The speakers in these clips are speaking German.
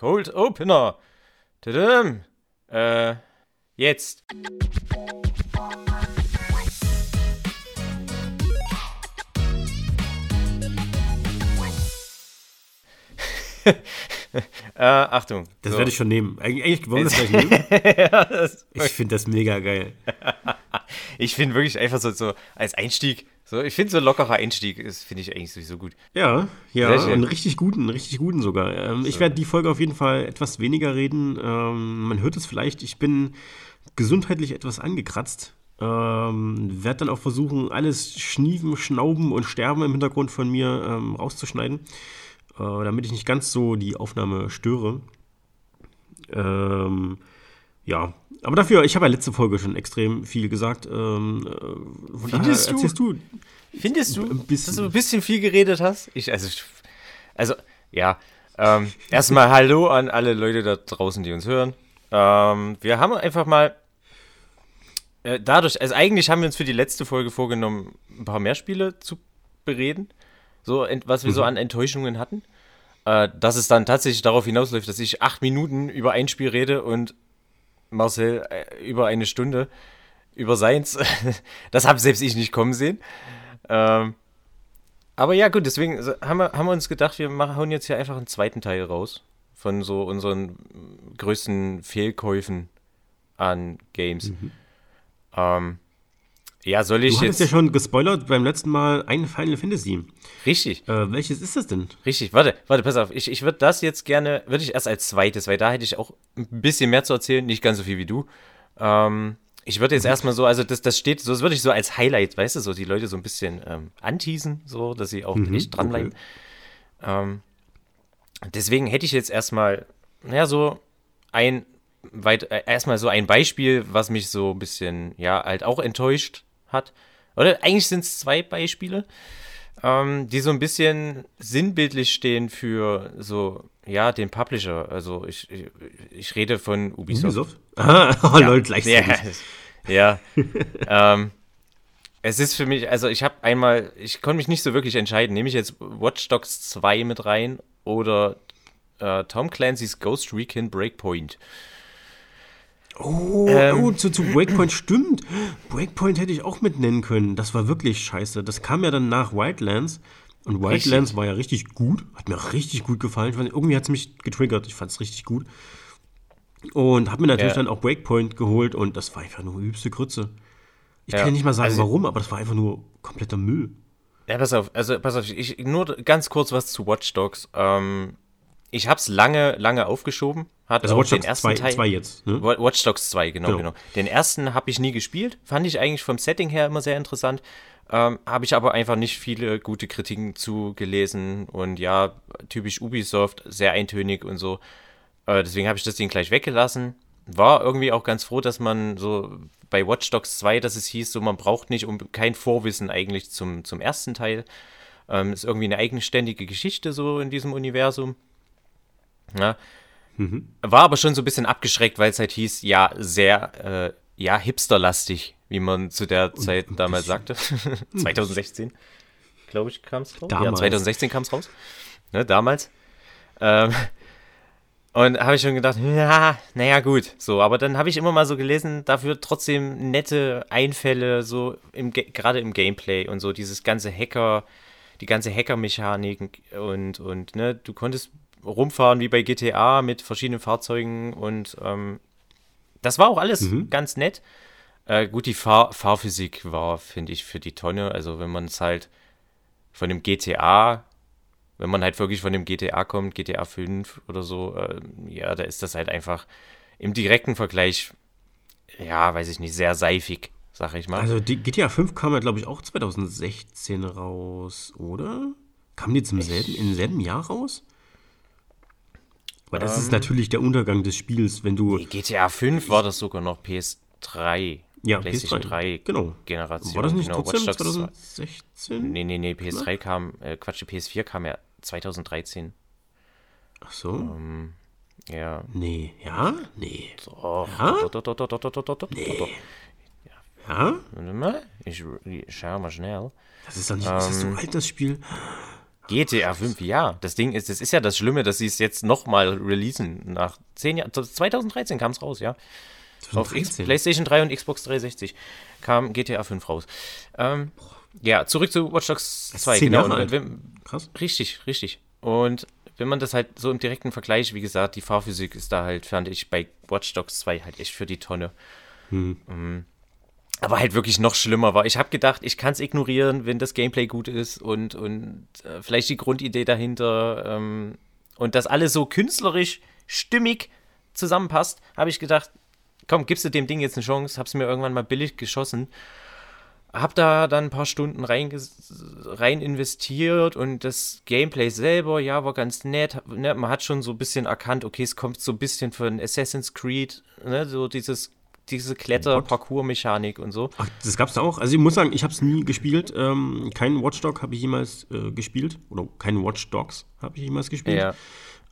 Cold Opener. Tadam. Äh, jetzt. äh, Achtung. Das So. werde ich schon nehmen. Eig eigentlich wollen wir das gleich nehmen. ja, das, Ich finde das mega geil. ich finde wirklich einfach so, so als Einstieg, so, ich finde so lockerer Einstieg, ist finde ich eigentlich sowieso gut. Ja, ja, einen richtig guten, einen richtig guten sogar. Ähm, Ich werde die Folge auf jeden Fall etwas weniger reden. Ähm, man hört es vielleicht, ich bin gesundheitlich etwas angekratzt. Ähm, werde dann auch versuchen, alles Schniefen, Schnauben und Sterben im Hintergrund von mir ähm, rauszuschneiden, äh, damit ich nicht ganz so die Aufnahme störe. Ähm, ja, aber dafür, ich habe ja letzte Folge schon extrem viel gesagt. Ähm, äh, von Findest daher du? erzählst du? Findest du, dass du ein bisschen viel geredet hast? Ich, also, ich- also, ja. Ähm, erstmal Hallo an alle Leute da draußen, die uns hören. Ähm, wir haben einfach mal äh, dadurch, also eigentlich haben wir uns für die letzte Folge vorgenommen, ein paar mehr Spiele zu bereden. So, was wir so an Enttäuschungen hatten. Äh, dass es dann tatsächlich darauf hinausläuft, dass ich acht Minuten über ein Spiel rede und Marcel äh, über eine Stunde über seins. das habe selbst ich nicht kommen sehen. Ähm, aber ja, gut, deswegen haben wir, haben wir uns gedacht, wir machen, hauen jetzt hier einfach einen zweiten Teil raus von so unseren größten Fehlkäufen an Games. Ähm, ja, soll ich Du jetzt. ja schon gespoilert beim letzten Mal ein Final Fantasy. richtig, Äh, welches ist das denn? richtig. Warte, warte, pass auf. Ich, ich würde das jetzt gerne, würde ich erst als zweites, weil da hätte ich auch ein bisschen mehr zu erzählen, nicht ganz so viel wie du. Ähm, ich würde jetzt erstmal so, also das, das steht, so, das würde ich so als Highlight, weißt du, so die Leute so ein bisschen ähm, anteasen, so, dass sie auch nicht dranbleiben. Ähm, deswegen hätte ich jetzt erstmal, naja, so ein, weit, äh, erstmal so ein Beispiel, was mich so ein bisschen, ja, halt auch enttäuscht hat. Oder eigentlich sind es zwei Beispiele, ähm, die so ein bisschen sinnbildlich stehen für so, ja, den Publisher. Also ich, ich, ich rede von Ubisoft. Ubisoft? Ah, oh, lol, gleichzeitig. Ja, ja. ähm, es ist für mich, also ich habe einmal, ich konnte mich nicht so wirklich entscheiden, nehme ich jetzt Watch Dogs 2 mit rein oder äh, Tom Clancy's Ghost Recon Breakpoint. Oh, Ähm. oh zu, zu Breakpoint stimmt. Breakpoint hätte ich auch mit nennen können. Das war wirklich scheiße. Das kam ja dann nach Wildlands. Und Wildlands war ja richtig gut. Hat mir auch richtig gut gefallen. Fand, irgendwie hat es mich getriggert. Ich fand es richtig gut. Und habe mir natürlich Ja. dann auch Breakpoint geholt. Und das war einfach nur übste Grütze. Ich Ja, kann ja nicht mal sagen, also- warum, aber das war einfach nur kompletter Müll. Ja, pass auf, also pass auf, ich nur ganz kurz was zu Watch Dogs. Ähm, ich habe es lange, lange aufgeschoben. Hat Also auch Watch den Dogs ersten 2, Teil. 2 jetzt. Ne? Wa- Watch Dogs 2, genau, Genau. genau. Den ersten habe ich nie gespielt. Fand ich eigentlich vom Setting her immer sehr interessant. Ähm, habe ich aber einfach nicht viele gute Kritiken zu gelesen. Und ja, typisch Ubisoft, sehr eintönig und so. Äh, deswegen habe ich das Ding gleich weggelassen. War irgendwie auch ganz froh, dass man so bei Watch Dogs 2, dass es hieß, so man braucht nicht um kein Vorwissen eigentlich zum, zum ersten Teil. Ähm, ist irgendwie eine eigenständige Geschichte so in diesem Universum. Ja. War aber schon so ein bisschen abgeschreckt, weil es halt hieß, ja, sehr, äh, ja, hipsterlastig, wie man zu der Zeit ein damals bisschen. sagte. 2016, glaube ich, kam es raus. Ja, Damals. 2016 kam es raus. Ne, damals. Ähm, und habe ich schon gedacht, ja, naja, gut. So, aber dann habe ich immer mal so gelesen, dafür trotzdem nette Einfälle, so im, gerade im Gameplay und so, dieses ganze Hacker, die ganze Hacker-Mechanik und, und, ne, du konntest rumfahren wie bei GTA mit verschiedenen Fahrzeugen und ähm, das war auch alles ganz nett. Äh, gut, die Fahr Fahrphysik war, finde ich, für die Tonne. Also wenn man es halt von dem GTA, wenn man halt wirklich von dem GTA kommt, GTA 5 oder so, äh, ja, da ist das halt einfach im direkten Vergleich, ja, weiß ich nicht, sehr seifig, sag ich mal. Also die GTA 5 kam ja, glaube ich, auch 2016 raus, oder? Kam die zum selben, im selben Jahr raus? Aber das ist ähm. natürlich der Untergang des Spiels, wenn du. GTA 5 war das sogar noch PS3. Ja, PS3, 3 genau. Generation. War das nicht genau, trotzdem 2016? Nee, nee, nee, PS3 kam, äh, Quatsch, die PS4 kam ja 2013. Ach so. Ähm, ja. Nee, ja? Nee. Doch. Ja? Doch, doch, doch, doch, doch, doch, doch, nee. doch. Ja? Warte mal, ich, ich schau mal schnell. Das ist doch nicht, ähm, ist das so alt, das Spiel? GTA 5, ja. Das Ding ist, das ist ja das Schlimme, dass sie es jetzt nochmal releasen. Nach zehn Jahren, 2013 kam es raus, ja. 2013. Auf PlayStation 3 und Xbox 360 kam GTA 5 raus. Ähm, ja, zurück zu Watch Dogs 2. Genau. Wenn, Krass. Richtig, richtig. Und wenn man das halt so im direkten Vergleich, wie gesagt, die Fahrphysik ist da halt, fand ich bei Watch Dogs 2 halt echt für die Tonne. Hm. Aber halt wirklich noch schlimmer war. Ich habe gedacht, ich kann es ignorieren, wenn das Gameplay gut ist und, und äh, vielleicht die Grundidee dahinter ähm, und das alles so künstlerisch stimmig zusammenpasst, habe ich gedacht, komm, gibst du dem Ding jetzt eine Chance, hab's mir irgendwann mal billig geschossen. Hab da dann ein paar Stunden rein, rein investiert und das Gameplay selber, ja, war ganz nett. Ne, man hat schon so ein bisschen erkannt, okay, es kommt so ein bisschen von Assassin's Creed, ne, so dieses diese Kletter-Parcours-Mechanik und so. Ach, das gab's da auch. Also ich muss sagen, ich habe es nie gespielt. Ähm, keinen Watchdog habe ich jemals äh, gespielt. Oder keinen Watch Dogs habe ich jemals gespielt. Ja.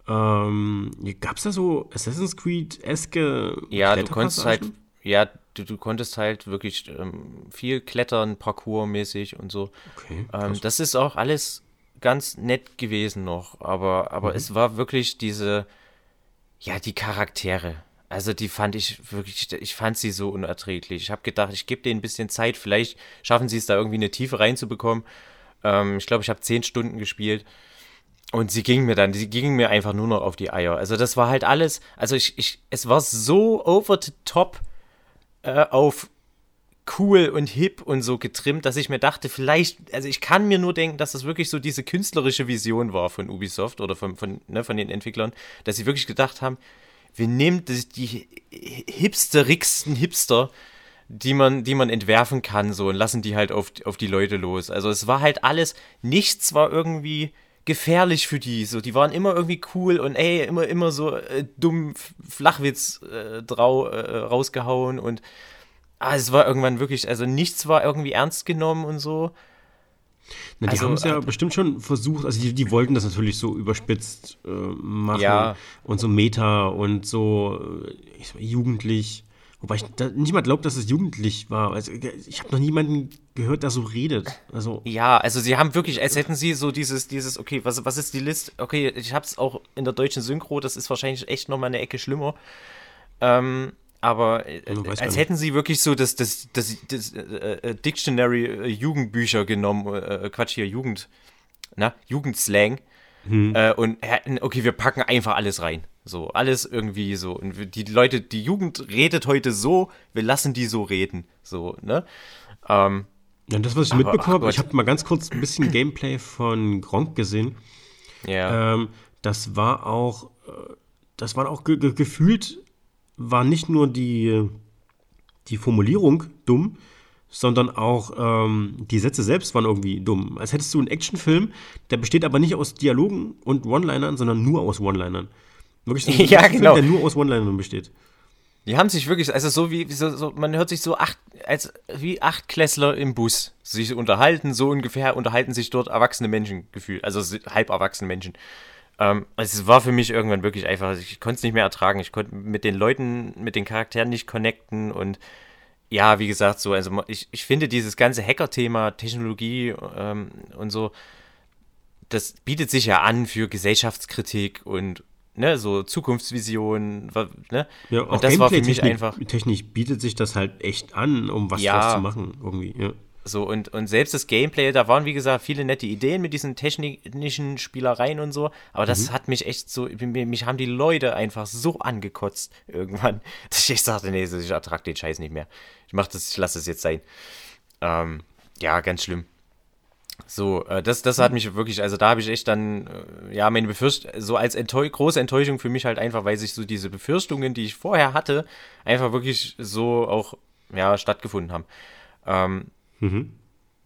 Ähm, gab's da so Assassin's Creed-eske Ja, du konntest halt, ja, du, du konntest halt wirklich ähm, viel klettern, Parcours-mäßig und so. Okay, ähm, das ist auch alles ganz nett gewesen noch, aber, aber mhm. es war wirklich diese, ja, die Charaktere also die fand ich wirklich, ich fand sie so unerträglich. Ich habe gedacht, ich gebe denen ein bisschen Zeit, vielleicht schaffen sie es da irgendwie eine Tiefe reinzubekommen. Ähm, ich glaube, ich habe zehn Stunden gespielt. Und sie ging mir dann, sie ging mir einfach nur noch auf die Eier. Also das war halt alles, also ich, ich, es war so over the top äh, auf cool und hip und so getrimmt, dass ich mir dachte, vielleicht, also ich kann mir nur denken, dass das wirklich so diese künstlerische Vision war von Ubisoft oder von, von, ne, von den Entwicklern, dass sie wirklich gedacht haben, wir nehmen die hipsterigsten Hipster, die man, die man entwerfen kann, so und lassen die halt auf, auf die Leute los. Also es war halt alles, nichts war irgendwie gefährlich für die. So, die waren immer irgendwie cool und ey, immer, immer so äh, dumm Flachwitz äh, drau, äh, rausgehauen und ah, es war irgendwann wirklich, also nichts war irgendwie ernst genommen und so. Na, die also, haben es ja äh, bestimmt schon versucht, also die, die wollten das natürlich so überspitzt äh, machen ja. und so Meta und so äh, sag, jugendlich. Wobei ich nicht mal glaube, dass es jugendlich war. Also, ich habe noch niemanden gehört, der so redet. Also ja, also sie haben wirklich, als hätten sie so dieses, dieses, okay, was, was ist die Liste? Okay, ich habe es auch in der deutschen Synchro, das ist wahrscheinlich echt nochmal eine Ecke schlimmer. Ähm, aber äh, als hätten sie wirklich so das, das, das, das äh, äh Dictionary äh, Jugendbücher genommen, äh, Quatsch hier, Jugend, na, Jugendslang. Hm. Äh, und okay, wir packen einfach alles rein. So, alles irgendwie so. Und die Leute, die Jugend redet heute so, wir lassen die so reden. So, ne? Ähm, ja, das, was ich mitbekommen habe, ich habe mal ganz kurz ein bisschen Gameplay von Gronk gesehen. Ja. Ähm, das war auch, das war auch ge ge gefühlt war nicht nur die, die Formulierung dumm, sondern auch ähm, die Sätze selbst waren irgendwie dumm. Als hättest du einen Actionfilm, der besteht aber nicht aus Dialogen und One-Linern, sondern nur aus One-Linern. Wirklich so ein ja, Film, genau. der nur aus One-Linern besteht. Die haben sich wirklich, also so wie, so, so, man hört sich so acht, als wie acht Klässler im Bus sich unterhalten, so ungefähr unterhalten sich dort erwachsene Menschen gefühlt, also halb erwachsene Menschen. Ähm, es war für mich irgendwann wirklich einfach, ich konnte es nicht mehr ertragen. Ich konnte mit den Leuten, mit den Charakteren nicht connecten und ja, wie gesagt, so, also ich, ich finde dieses ganze Hacker-Thema, Technologie ähm, und so, das bietet sich ja an für Gesellschaftskritik und ne, so Zukunftsvisionen, ne? Ja, und das war für mich einfach. Technisch bietet sich das halt echt an, um was ja, zu machen, irgendwie, ja. So, und, und selbst das Gameplay, da waren, wie gesagt, viele nette Ideen mit diesen technischen Spielereien und so, aber das mhm. hat mich echt so, mich haben die Leute einfach so angekotzt irgendwann, dass ich sagte, nee, ich ertrage den Scheiß nicht mehr. Ich mach das, ich lasse es jetzt sein. Ähm, ja, ganz schlimm. So, äh, das, das hat mich wirklich, also da habe ich echt dann, äh, ja, meine Befürchtung, so als Enttäu große Enttäuschung für mich halt einfach, weil sich so diese Befürchtungen, die ich vorher hatte, einfach wirklich so auch, ja, stattgefunden haben. Ähm, Mhm.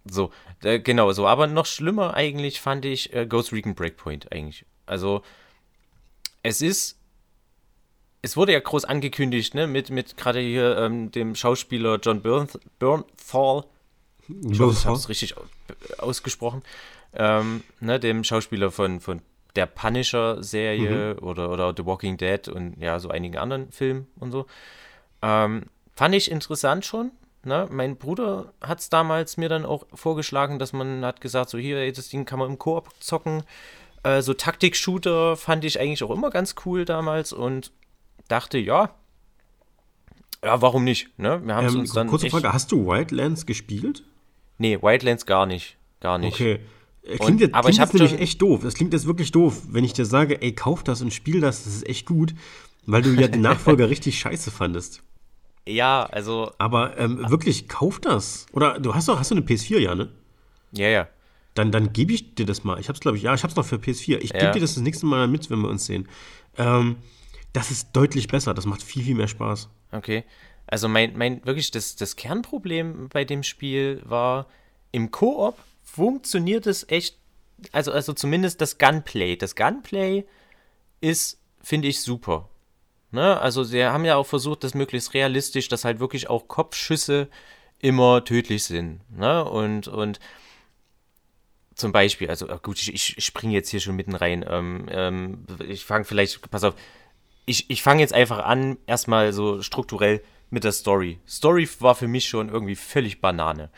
So, äh, genau so. Aber noch schlimmer eigentlich fand ich äh, Ghost Recon Breakpoint eigentlich. Also, es ist. Es wurde ja groß angekündigt, ne, mit, mit gerade hier ähm, dem Schauspieler John Bernth Bernthal. Ich hoffe, ich habe es richtig ausgesprochen. Ähm, ne, dem Schauspieler von, von der Punisher-Serie mhm. oder, oder The Walking Dead und ja, so einigen anderen Filmen und so. Ähm, fand ich interessant schon, Ne? Mein Bruder hat es damals mir dann auch vorgeschlagen, dass man hat gesagt, so hier, das Ding kann man im Koop zocken. Äh, so Taktik-Shooter fand ich eigentlich auch immer ganz cool damals und dachte, ja, ja, warum nicht? Ne? Wir haben ähm, uns dann kurze Frage, hast du Wildlands gespielt? Nee, Wildlands gar nicht. Gar nicht. Okay. Äh, klingt, und, jetzt, aber klingt ich jetzt nämlich echt doof. Das klingt jetzt wirklich doof, wenn ich dir sage, ey, kauf das und spiel das, das ist echt gut, weil du ja den Nachfolger richtig scheiße fandest. Ja, also. Aber ähm, wirklich, kauf das. Oder du hast doch, hast du eine PS4, ja, ne? Ja, ja. Dann, dann gebe ich dir das mal. Ich hab's, glaube ich, ja, ich hab's noch für PS4. Ich gebe ja. dir das das nächste Mal mit, wenn wir uns sehen. Ähm, das ist deutlich besser. Das macht viel, viel mehr Spaß. Okay. Also mein, mein wirklich das, das Kernproblem bei dem Spiel war, im Koop funktioniert es echt, also, also zumindest das Gunplay. Das Gunplay ist, finde ich, super. Ne? Also sie haben ja auch versucht, das möglichst realistisch, dass halt wirklich auch Kopfschüsse immer tödlich sind. Ne? Und, und zum Beispiel, also gut, ich, ich springe jetzt hier schon mitten rein. Ähm, ähm, ich fange vielleicht, pass auf, ich, ich fange jetzt einfach an, erstmal so strukturell mit der Story. Story war für mich schon irgendwie völlig Banane.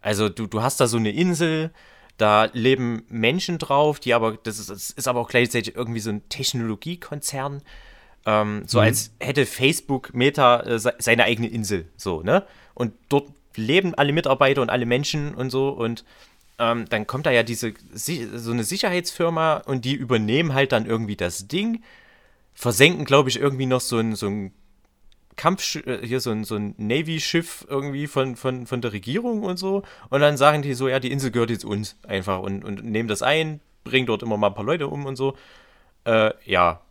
Also du, du hast da so eine Insel, da leben Menschen drauf, die aber, das ist, das ist aber auch gleichzeitig irgendwie so ein Technologiekonzern. Ähm, so mhm. als hätte Facebook Meta äh, seine eigene Insel, so, ne? Und dort leben alle Mitarbeiter und alle Menschen und so und ähm, dann kommt da ja diese, so eine Sicherheitsfirma und die übernehmen halt dann irgendwie das Ding, versenken, glaube ich, irgendwie noch so ein, so ein Kampfschiff, äh, hier so ein, so ein Navy-Schiff irgendwie von, von, von der Regierung und so. Und dann sagen die so, ja, die Insel gehört jetzt uns einfach und, und nehmen das ein, bringen dort immer mal ein paar Leute um und so. Äh, ja.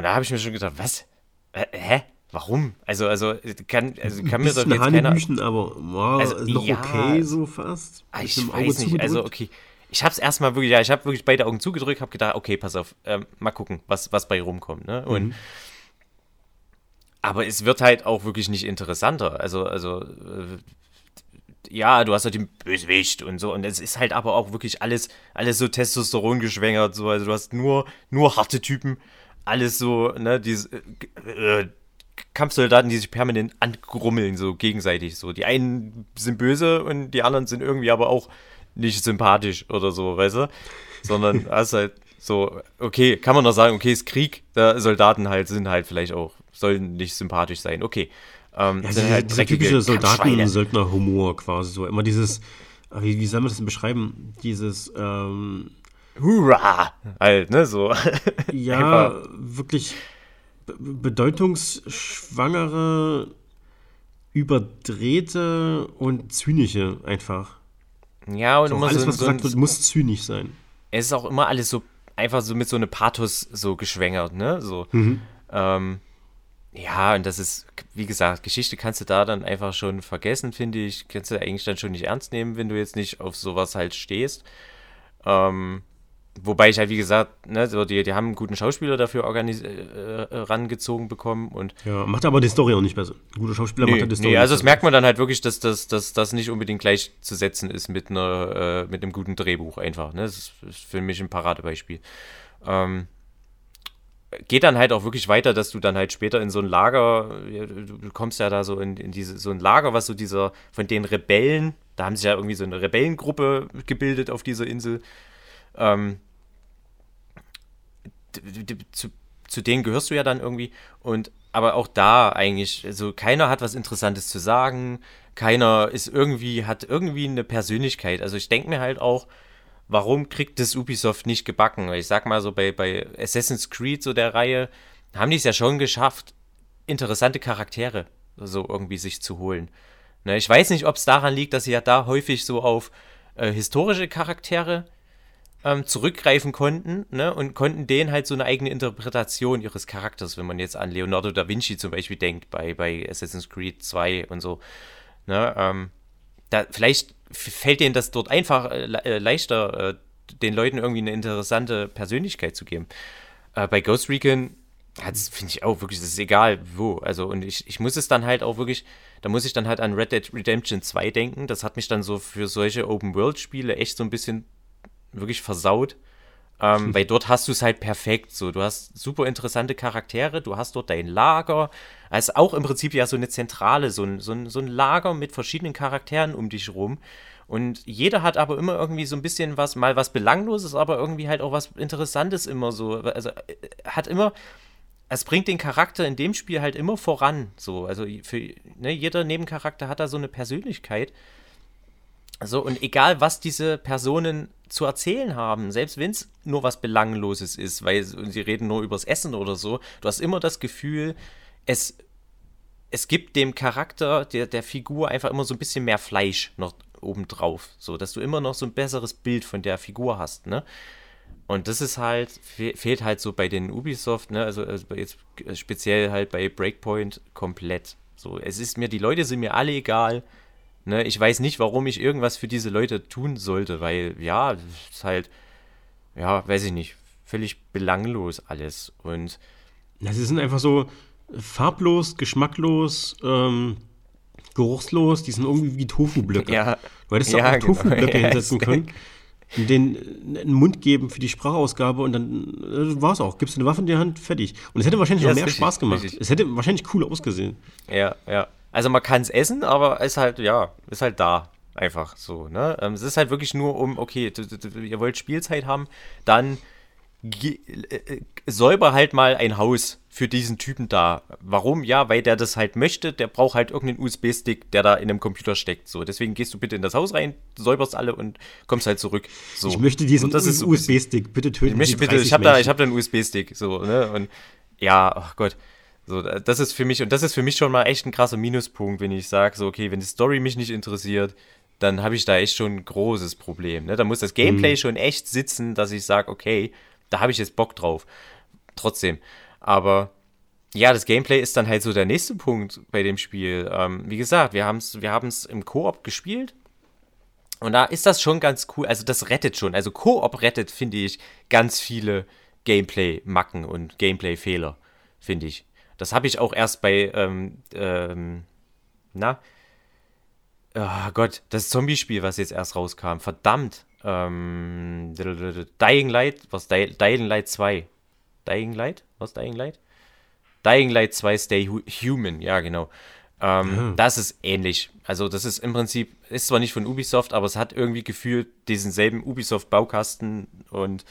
Und da habe ich mir schon gedacht, was? Äh, hä? Warum? Also, also kann, also kann mir doch jetzt keiner. aber wow, also, noch ja, okay so fast. Ah, ich weiß nicht. Zugedrückt. Also okay, ich habe es erstmal wirklich, ja, ich habe wirklich beide Augen zugedrückt, habe gedacht, okay, pass auf, ähm, mal gucken, was was bei rumkommt. Ne? Und mhm. aber es wird halt auch wirklich nicht interessanter. Also also äh, ja, du hast halt den Bösewicht und so und es ist halt aber auch wirklich alles alles so Testosteron geschwängert so, also du hast nur nur harte Typen alles so, ne, diese äh, Kampfsoldaten, die sich permanent angrummeln, so gegenseitig. So, die einen sind böse und die anderen sind irgendwie aber auch nicht sympathisch oder so, weißt du? Sondern hast halt so, okay, kann man doch sagen, okay, ist Krieg, da Soldaten halt sind halt vielleicht auch, sollen nicht sympathisch sein, okay. Ähm, ja, sind halt dieser typische Soldaten-Söldner-Humor quasi so. Immer dieses, wie, wie soll man das denn beschreiben? Dieses, ähm, Hurra! Halt, ne, so. Ja, wirklich bedeutungsschwangere, überdrehte und zynische einfach. Ja, und so, immer alles, so, was so gesagt wird, muss zynisch sein. Es ist auch immer alles so einfach so mit so einem Pathos so geschwängert, ne? So. Mhm. Ähm, ja, und das ist, wie gesagt, Geschichte kannst du da dann einfach schon vergessen, finde ich. Kannst du eigentlich dann schon nicht ernst nehmen, wenn du jetzt nicht auf sowas halt stehst. Ähm, Wobei ich halt, wie gesagt, ne, so die, die haben einen guten Schauspieler dafür organis äh, äh, rangezogen bekommen und. Ja, macht aber die Story auch nicht besser. Ein guter Schauspieler nee, macht halt die Story. Nee, also das merkt man dann halt wirklich, dass das dass, dass nicht unbedingt gleichzusetzen ist mit einer, äh, mit einem guten Drehbuch einfach. Ne? Das ist, ist für mich ein Paradebeispiel. Ähm, geht dann halt auch wirklich weiter, dass du dann halt später in so ein Lager, du kommst ja da so in, in diese, so ein Lager, was so dieser, von den Rebellen, da haben sich ja irgendwie so eine Rebellengruppe gebildet auf dieser Insel ähm, zu, zu denen gehörst du ja dann irgendwie. Und aber auch da eigentlich, also keiner hat was Interessantes zu sagen, keiner ist irgendwie, hat irgendwie eine Persönlichkeit. Also ich denke mir halt auch, warum kriegt das Ubisoft nicht gebacken? Ich sag mal so, bei, bei Assassin's Creed, so der Reihe, haben die es ja schon geschafft, interessante Charaktere so irgendwie sich zu holen. Ne, ich weiß nicht, ob es daran liegt, dass sie ja da häufig so auf äh, historische Charaktere ähm, zurückgreifen konnten ne, und konnten denen halt so eine eigene Interpretation ihres Charakters, wenn man jetzt an Leonardo da Vinci zum Beispiel denkt, bei, bei Assassin's Creed 2 und so. Ne, ähm, da, vielleicht fällt denen das dort einfach äh, äh leichter, äh, den Leuten irgendwie eine interessante Persönlichkeit zu geben. Äh, bei Ghost Recon finde ich auch wirklich, das ist egal wo. Also, und ich, ich muss es dann halt auch wirklich, da muss ich dann halt an Red Dead Redemption 2 denken. Das hat mich dann so für solche Open-World-Spiele echt so ein bisschen wirklich versaut. Ähm, weil dort hast du es halt perfekt so. Du hast super interessante Charaktere, du hast dort dein Lager. Also auch im Prinzip ja so eine Zentrale, so ein, so ein, so ein Lager mit verschiedenen Charakteren um dich rum. Und jeder hat aber immer irgendwie so ein bisschen was, mal was Belangloses, aber irgendwie halt auch was Interessantes immer so. Also äh, hat immer, es bringt den Charakter in dem Spiel halt immer voran. So, also für ne, jeder Nebencharakter hat da so eine Persönlichkeit. So, und egal, was diese Personen zu erzählen haben, selbst wenn es nur was Belangloses ist, weil sie reden nur übers Essen oder so, du hast immer das Gefühl, es, es gibt dem Charakter, der, der Figur einfach immer so ein bisschen mehr Fleisch noch obendrauf, so dass du immer noch so ein besseres Bild von der Figur hast, ne? Und das ist halt, fe fehlt halt so bei den Ubisoft, ne? Also, also jetzt speziell halt bei Breakpoint komplett. So, es ist mir, die Leute sind mir alle egal. Ne? Ich weiß nicht, warum ich irgendwas für diese Leute tun sollte, weil ja, es ist halt, ja, weiß ich nicht, völlig belanglos alles. Und. Ja, sie sind einfach so farblos, geschmacklos, ähm, geruchslos, die sind irgendwie wie Tofu-Blöcke. Ja. Du hättest ja, auch genau. Tofu-Blöcke ja, hinsetzen können den einen Mund geben für die Sprachausgabe und dann äh, war es auch. Gibst du eine Waffe in die Hand, fertig. Und es hätte wahrscheinlich ja, noch mehr richtig, Spaß gemacht. Richtig. Es hätte wahrscheinlich cool ausgesehen. Ja, ja. Also man kann es essen, aber es ist halt, ja, ist halt da. Einfach so, ne? Ähm, es ist halt wirklich nur um, okay, ihr wollt Spielzeit haben, dann äh, äh, säuber halt mal ein Haus für diesen Typen da. Warum? Ja, weil der das halt möchte. Der braucht halt irgendeinen USB-Stick, der da in einem Computer steckt. So, deswegen gehst du bitte in das Haus rein, säuberst alle und kommst halt zurück. So. Ich möchte diesen USB-Stick. Bitte töten ich möchte, bitte, Ich habe da, ich habe da einen USB-Stick. So, ne? Und ja, ach Gott. So, das ist für mich und das ist für mich schon mal echt ein krasser Minuspunkt, wenn ich sage, so okay, wenn die Story mich nicht interessiert, dann habe ich da echt schon ein großes Problem. Ne? Da muss das Gameplay mhm. schon echt sitzen, dass ich sage, okay, da habe ich jetzt Bock drauf. Trotzdem. Aber ja, das Gameplay ist dann halt so der nächste Punkt bei dem Spiel. Ähm, wie gesagt, wir haben es wir im Koop gespielt. Und da ist das schon ganz cool. Also das rettet schon. Also Koop rettet, finde ich, ganz viele Gameplay-Macken und Gameplay-Fehler, finde ich. Das habe ich auch erst bei, ähm, ähm, na, oh Gott, das Zombie-Spiel, was jetzt erst rauskam. Verdammt. Ähm, Dying Light, was Dying Light 2? Dying Light? Was Dying Light? Dying Light 2 Stay Human, ja, genau. Ähm, mhm. Das ist ähnlich. Also, das ist im Prinzip, ist zwar nicht von Ubisoft, aber es hat irgendwie gefühlt diesen selben Ubisoft-Baukasten und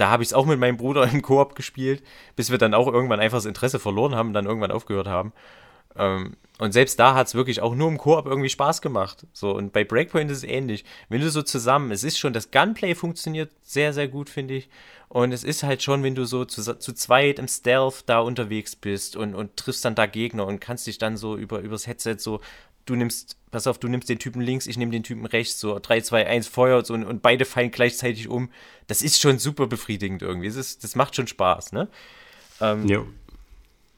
da habe ich es auch mit meinem Bruder im Koop gespielt, bis wir dann auch irgendwann einfach das Interesse verloren haben und dann irgendwann aufgehört haben. Ähm, und selbst da hat es wirklich auch nur im Koop irgendwie Spaß gemacht. So, und bei Breakpoint ist es ähnlich. Wenn du so zusammen, es ist schon, das Gunplay funktioniert sehr, sehr gut, finde ich. Und es ist halt schon, wenn du so zu, zu zweit im Stealth da unterwegs bist und, und triffst dann da Gegner und kannst dich dann so über übers Headset so, du nimmst, pass auf, du nimmst den Typen links, ich nehme den Typen rechts, so 3, 2, 1, Feuer so, und, und beide fallen gleichzeitig um. Das ist schon super befriedigend irgendwie. Das, ist, das macht schon Spaß, ne? Ähm, ja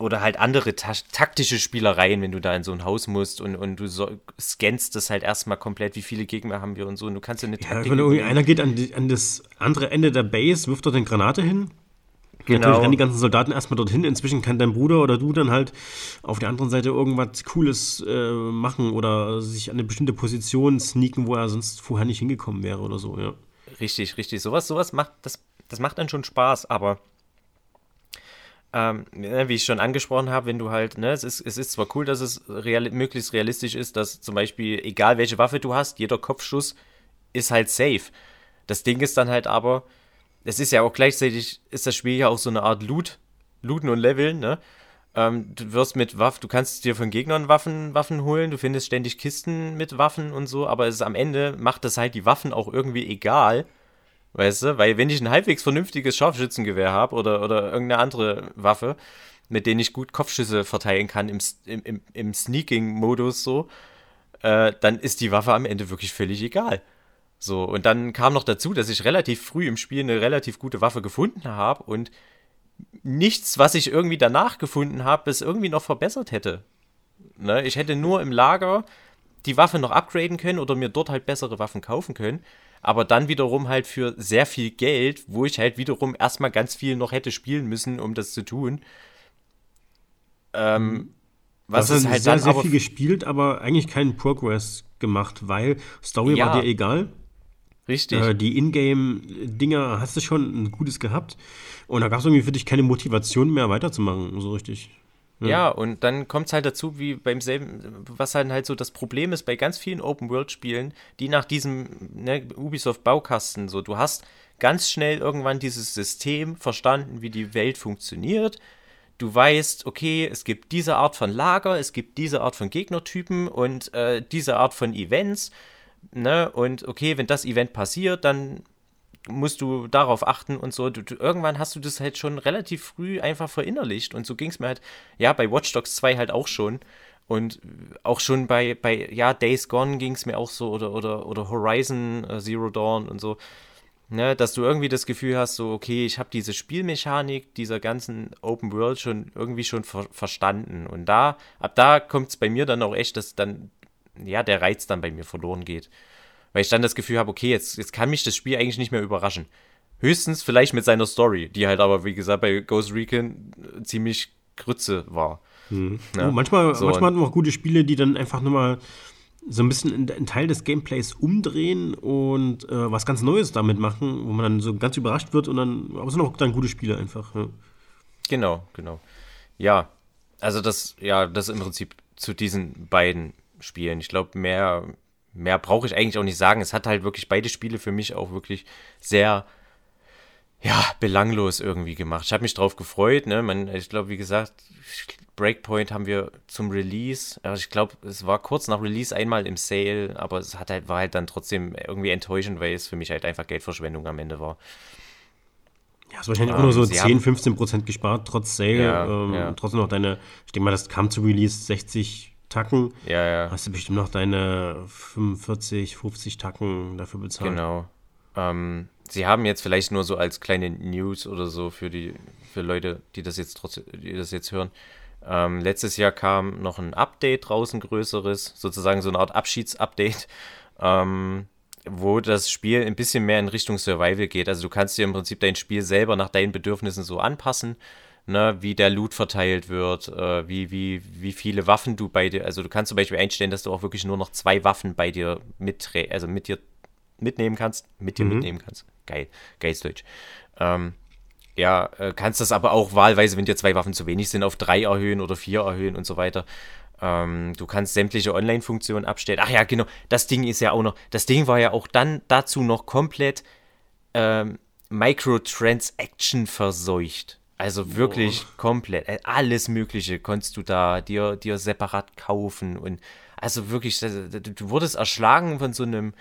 oder halt andere ta taktische Spielereien, wenn du da in so ein Haus musst und, und du so, scannst das halt erstmal komplett, wie viele Gegner haben wir und so. Und du kannst ja eine Taktik. Ja, wenn einer geht an, die, an das andere Ende der Base, wirft dort eine Granate hin. Genau. Natürlich rennen die ganzen Soldaten erstmal dorthin. Inzwischen kann dein Bruder oder du dann halt auf der anderen Seite irgendwas Cooles äh, machen oder sich an eine bestimmte Position sneaken, wo er sonst vorher nicht hingekommen wäre oder so, ja. Richtig, richtig. Sowas, sowas macht, das, das macht dann schon Spaß, aber ähm, ne, wie ich schon angesprochen habe, wenn du halt, ne, es ist, es ist zwar cool, dass es real, möglichst realistisch ist, dass zum Beispiel, egal welche Waffe du hast, jeder Kopfschuss ist halt safe. Das Ding ist dann halt aber, es ist ja auch gleichzeitig, ist das Spiel ja auch so eine Art Loot, Looten und Leveln, ne? Ähm, du wirst mit Waffen, du kannst dir von Gegnern Waffen, Waffen holen, du findest ständig Kisten mit Waffen und so, aber es ist am Ende macht das halt die Waffen auch irgendwie egal, Weißt du? Weil wenn ich ein halbwegs vernünftiges Scharfschützengewehr habe oder, oder irgendeine andere Waffe, mit denen ich gut Kopfschüsse verteilen kann im, im, im Sneaking-Modus so, äh, dann ist die Waffe am Ende wirklich völlig egal. So, und dann kam noch dazu, dass ich relativ früh im Spiel eine relativ gute Waffe gefunden habe und nichts, was ich irgendwie danach gefunden habe, es irgendwie noch verbessert hätte. Ne? Ich hätte nur im Lager die Waffe noch upgraden können oder mir dort halt bessere Waffen kaufen können aber dann wiederum halt für sehr viel Geld, wo ich halt wiederum erstmal ganz viel noch hätte spielen müssen, um das zu tun. Ähm, mhm. was ist halt sehr, dann sehr viel gespielt, aber eigentlich keinen Progress gemacht, weil Story ja. war dir egal. Richtig. Äh, die Ingame-Dinger hast du schon ein gutes gehabt. Und da gab es irgendwie für dich keine Motivation mehr weiterzumachen, so richtig. Ja, ja und dann kommt es halt dazu, wie beim selben, was halt, halt so das Problem ist bei ganz vielen Open-World-Spielen, die nach diesem ne, Ubisoft-Baukasten, so, du hast ganz schnell irgendwann dieses System verstanden, wie die Welt funktioniert. Du weißt, okay, es gibt diese Art von Lager, es gibt diese Art von Gegnertypen und äh, diese Art von Events. Ne? Und okay, wenn das Event passiert, dann musst du darauf achten und so. Du, du, irgendwann hast du das halt schon relativ früh einfach verinnerlicht. Und so ging es mir halt, ja, bei Watch Dogs 2 halt auch schon. Und auch schon bei, bei ja, Days Gone ging es mir auch so oder, oder, oder Horizon uh, Zero Dawn und so. Ne, dass du irgendwie das Gefühl hast, so, okay, ich habe diese Spielmechanik dieser ganzen Open World schon irgendwie schon ver verstanden. Und da, ab da kommt es bei mir dann auch echt, dass dann, ja, der Reiz dann bei mir verloren geht. Weil ich dann das Gefühl habe, okay, jetzt, jetzt kann mich das Spiel eigentlich nicht mehr überraschen. Höchstens vielleicht mit seiner Story, die halt aber, wie gesagt, bei Ghost Recon ziemlich Grütze war. Mhm. Ja, oh, manchmal, so, manchmal hatten wir auch gute Spiele, die dann einfach nur mal so ein bisschen einen Teil des Gameplays umdrehen und äh, was ganz Neues damit machen, wo man dann so ganz überrascht wird und dann, aber es sind auch dann gute Spiele einfach. Ja. Genau, genau. Ja, also das, ja, das im Prinzip zu diesen beiden Spielen. Ich glaube, mehr, mehr brauche ich eigentlich auch nicht sagen. Es hat halt wirklich beide Spiele für mich auch wirklich sehr, ja, belanglos irgendwie gemacht. Ich habe mich drauf gefreut, ne? Man, ich glaube, wie gesagt, Breakpoint haben wir zum Release, also ich glaube, es war kurz nach Release einmal im Sale, aber es hat halt, war halt dann trotzdem irgendwie enttäuschend, weil es für mich halt einfach Geldverschwendung am Ende war. Ja, ist wahrscheinlich ähm, auch nur so 10, haben, 15 Prozent gespart, trotz Sale. Ja, ähm, ja. Trotzdem noch deine, ich denke mal, das kam zu Release 60 Tacken. Ja, ja. Hast du bestimmt noch deine 45, 50 Tacken dafür bezahlt. Genau. Ähm, sie haben jetzt vielleicht nur so als kleine News oder so für die für Leute, die das jetzt trotzdem, die das jetzt hören. Ähm, letztes Jahr kam noch ein Update raus, ein größeres, sozusagen so eine Art Abschiedsupdate, ähm, wo das Spiel ein bisschen mehr in Richtung Survival geht. Also du kannst dir im Prinzip dein Spiel selber nach deinen Bedürfnissen so anpassen, ne, wie der Loot verteilt wird, äh, wie, wie, wie viele Waffen du bei dir, also du kannst zum Beispiel einstellen, dass du auch wirklich nur noch zwei Waffen bei dir mit, also mit dir mitnehmen kannst, mit dir mhm. mitnehmen kannst. Geil, geiles Deutsch. Ähm, ja, äh, kannst das aber auch wahlweise, wenn dir zwei Waffen zu wenig sind, auf drei erhöhen oder vier erhöhen und so weiter. Ähm, du kannst sämtliche Online-Funktionen abstellen. Ach ja, genau, das Ding ist ja auch noch, das Ding war ja auch dann dazu noch komplett ähm, Microtransaction verseucht. Also wirklich oh. komplett. Äh, alles Mögliche konntest du da dir, dir separat kaufen. Und also wirklich, du wurdest erschlagen von so einem,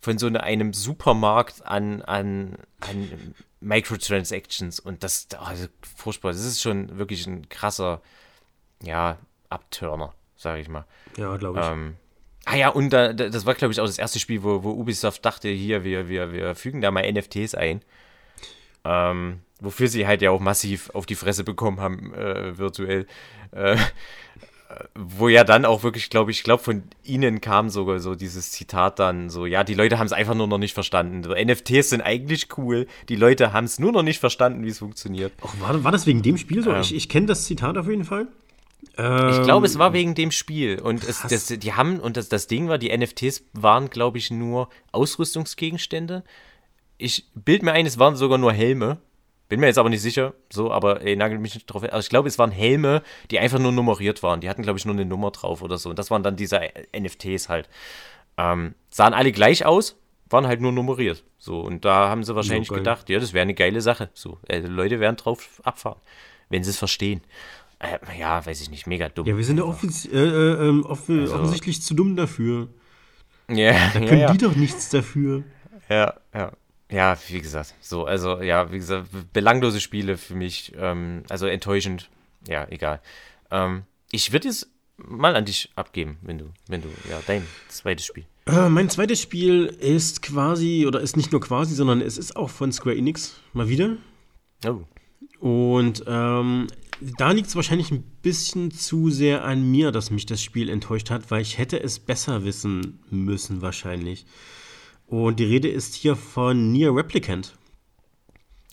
von so einem Supermarkt an, an, an Microtransactions und das, also furchtbar, das ist schon wirklich ein krasser, ja, Abturner, sage ich mal. Ja, glaube ich. Ähm, ah ja, und da, das war, glaube ich, auch das erste Spiel, wo, wo Ubisoft dachte, hier, wir, wir, wir fügen da mal NFTs ein. Ähm, wofür sie halt ja auch massiv auf die Fresse bekommen haben, äh, virtuell. Äh, wo ja dann auch wirklich, glaube ich, glaube von ihnen kam sogar so dieses Zitat dann so, ja, die Leute haben es einfach nur noch nicht verstanden. NFTs sind eigentlich cool, die Leute haben es nur noch nicht verstanden, wie es funktioniert. Och, war, war das wegen dem Spiel so? Ähm, ich ich kenne das Zitat auf jeden Fall. Ähm, ich glaube, es war wegen dem Spiel. Und es, das, die haben, und das, das Ding war, die NFTs waren, glaube ich, nur Ausrüstungsgegenstände. Ich bild mir ein, es waren sogar nur Helme. Bin mir jetzt aber nicht sicher, so, aber ey, nagel mich nicht drauf. Also ich glaube, es waren Helme, die einfach nur nummeriert waren. Die hatten, glaube ich, nur eine Nummer drauf oder so. Und das waren dann diese NFTs halt. Ähm, sahen alle gleich aus, waren halt nur nummeriert. So, und da haben sie wahrscheinlich so gedacht, ja, das wäre eine geile Sache. So, äh, Leute werden drauf abfahren, wenn sie es verstehen. Äh, ja, weiß ich nicht, mega dumm. Ja, wir sind ja offens äh, äh, ähm, off also, offensichtlich zu dumm dafür. Ja, da können ja, ja. die doch nichts dafür. Ja, ja. Ja, wie gesagt, so, also ja, wie gesagt, belanglose Spiele für mich, ähm, also enttäuschend, ja, egal. Ähm, ich würde es mal an dich abgeben, wenn du, wenn du, ja, dein zweites Spiel. Äh, mein zweites Spiel ist quasi, oder ist nicht nur quasi, sondern es ist auch von Square Enix, mal wieder. Oh. Und ähm, da liegt es wahrscheinlich ein bisschen zu sehr an mir, dass mich das Spiel enttäuscht hat, weil ich hätte es besser wissen müssen, wahrscheinlich. Und die Rede ist hier von Nier Replicant.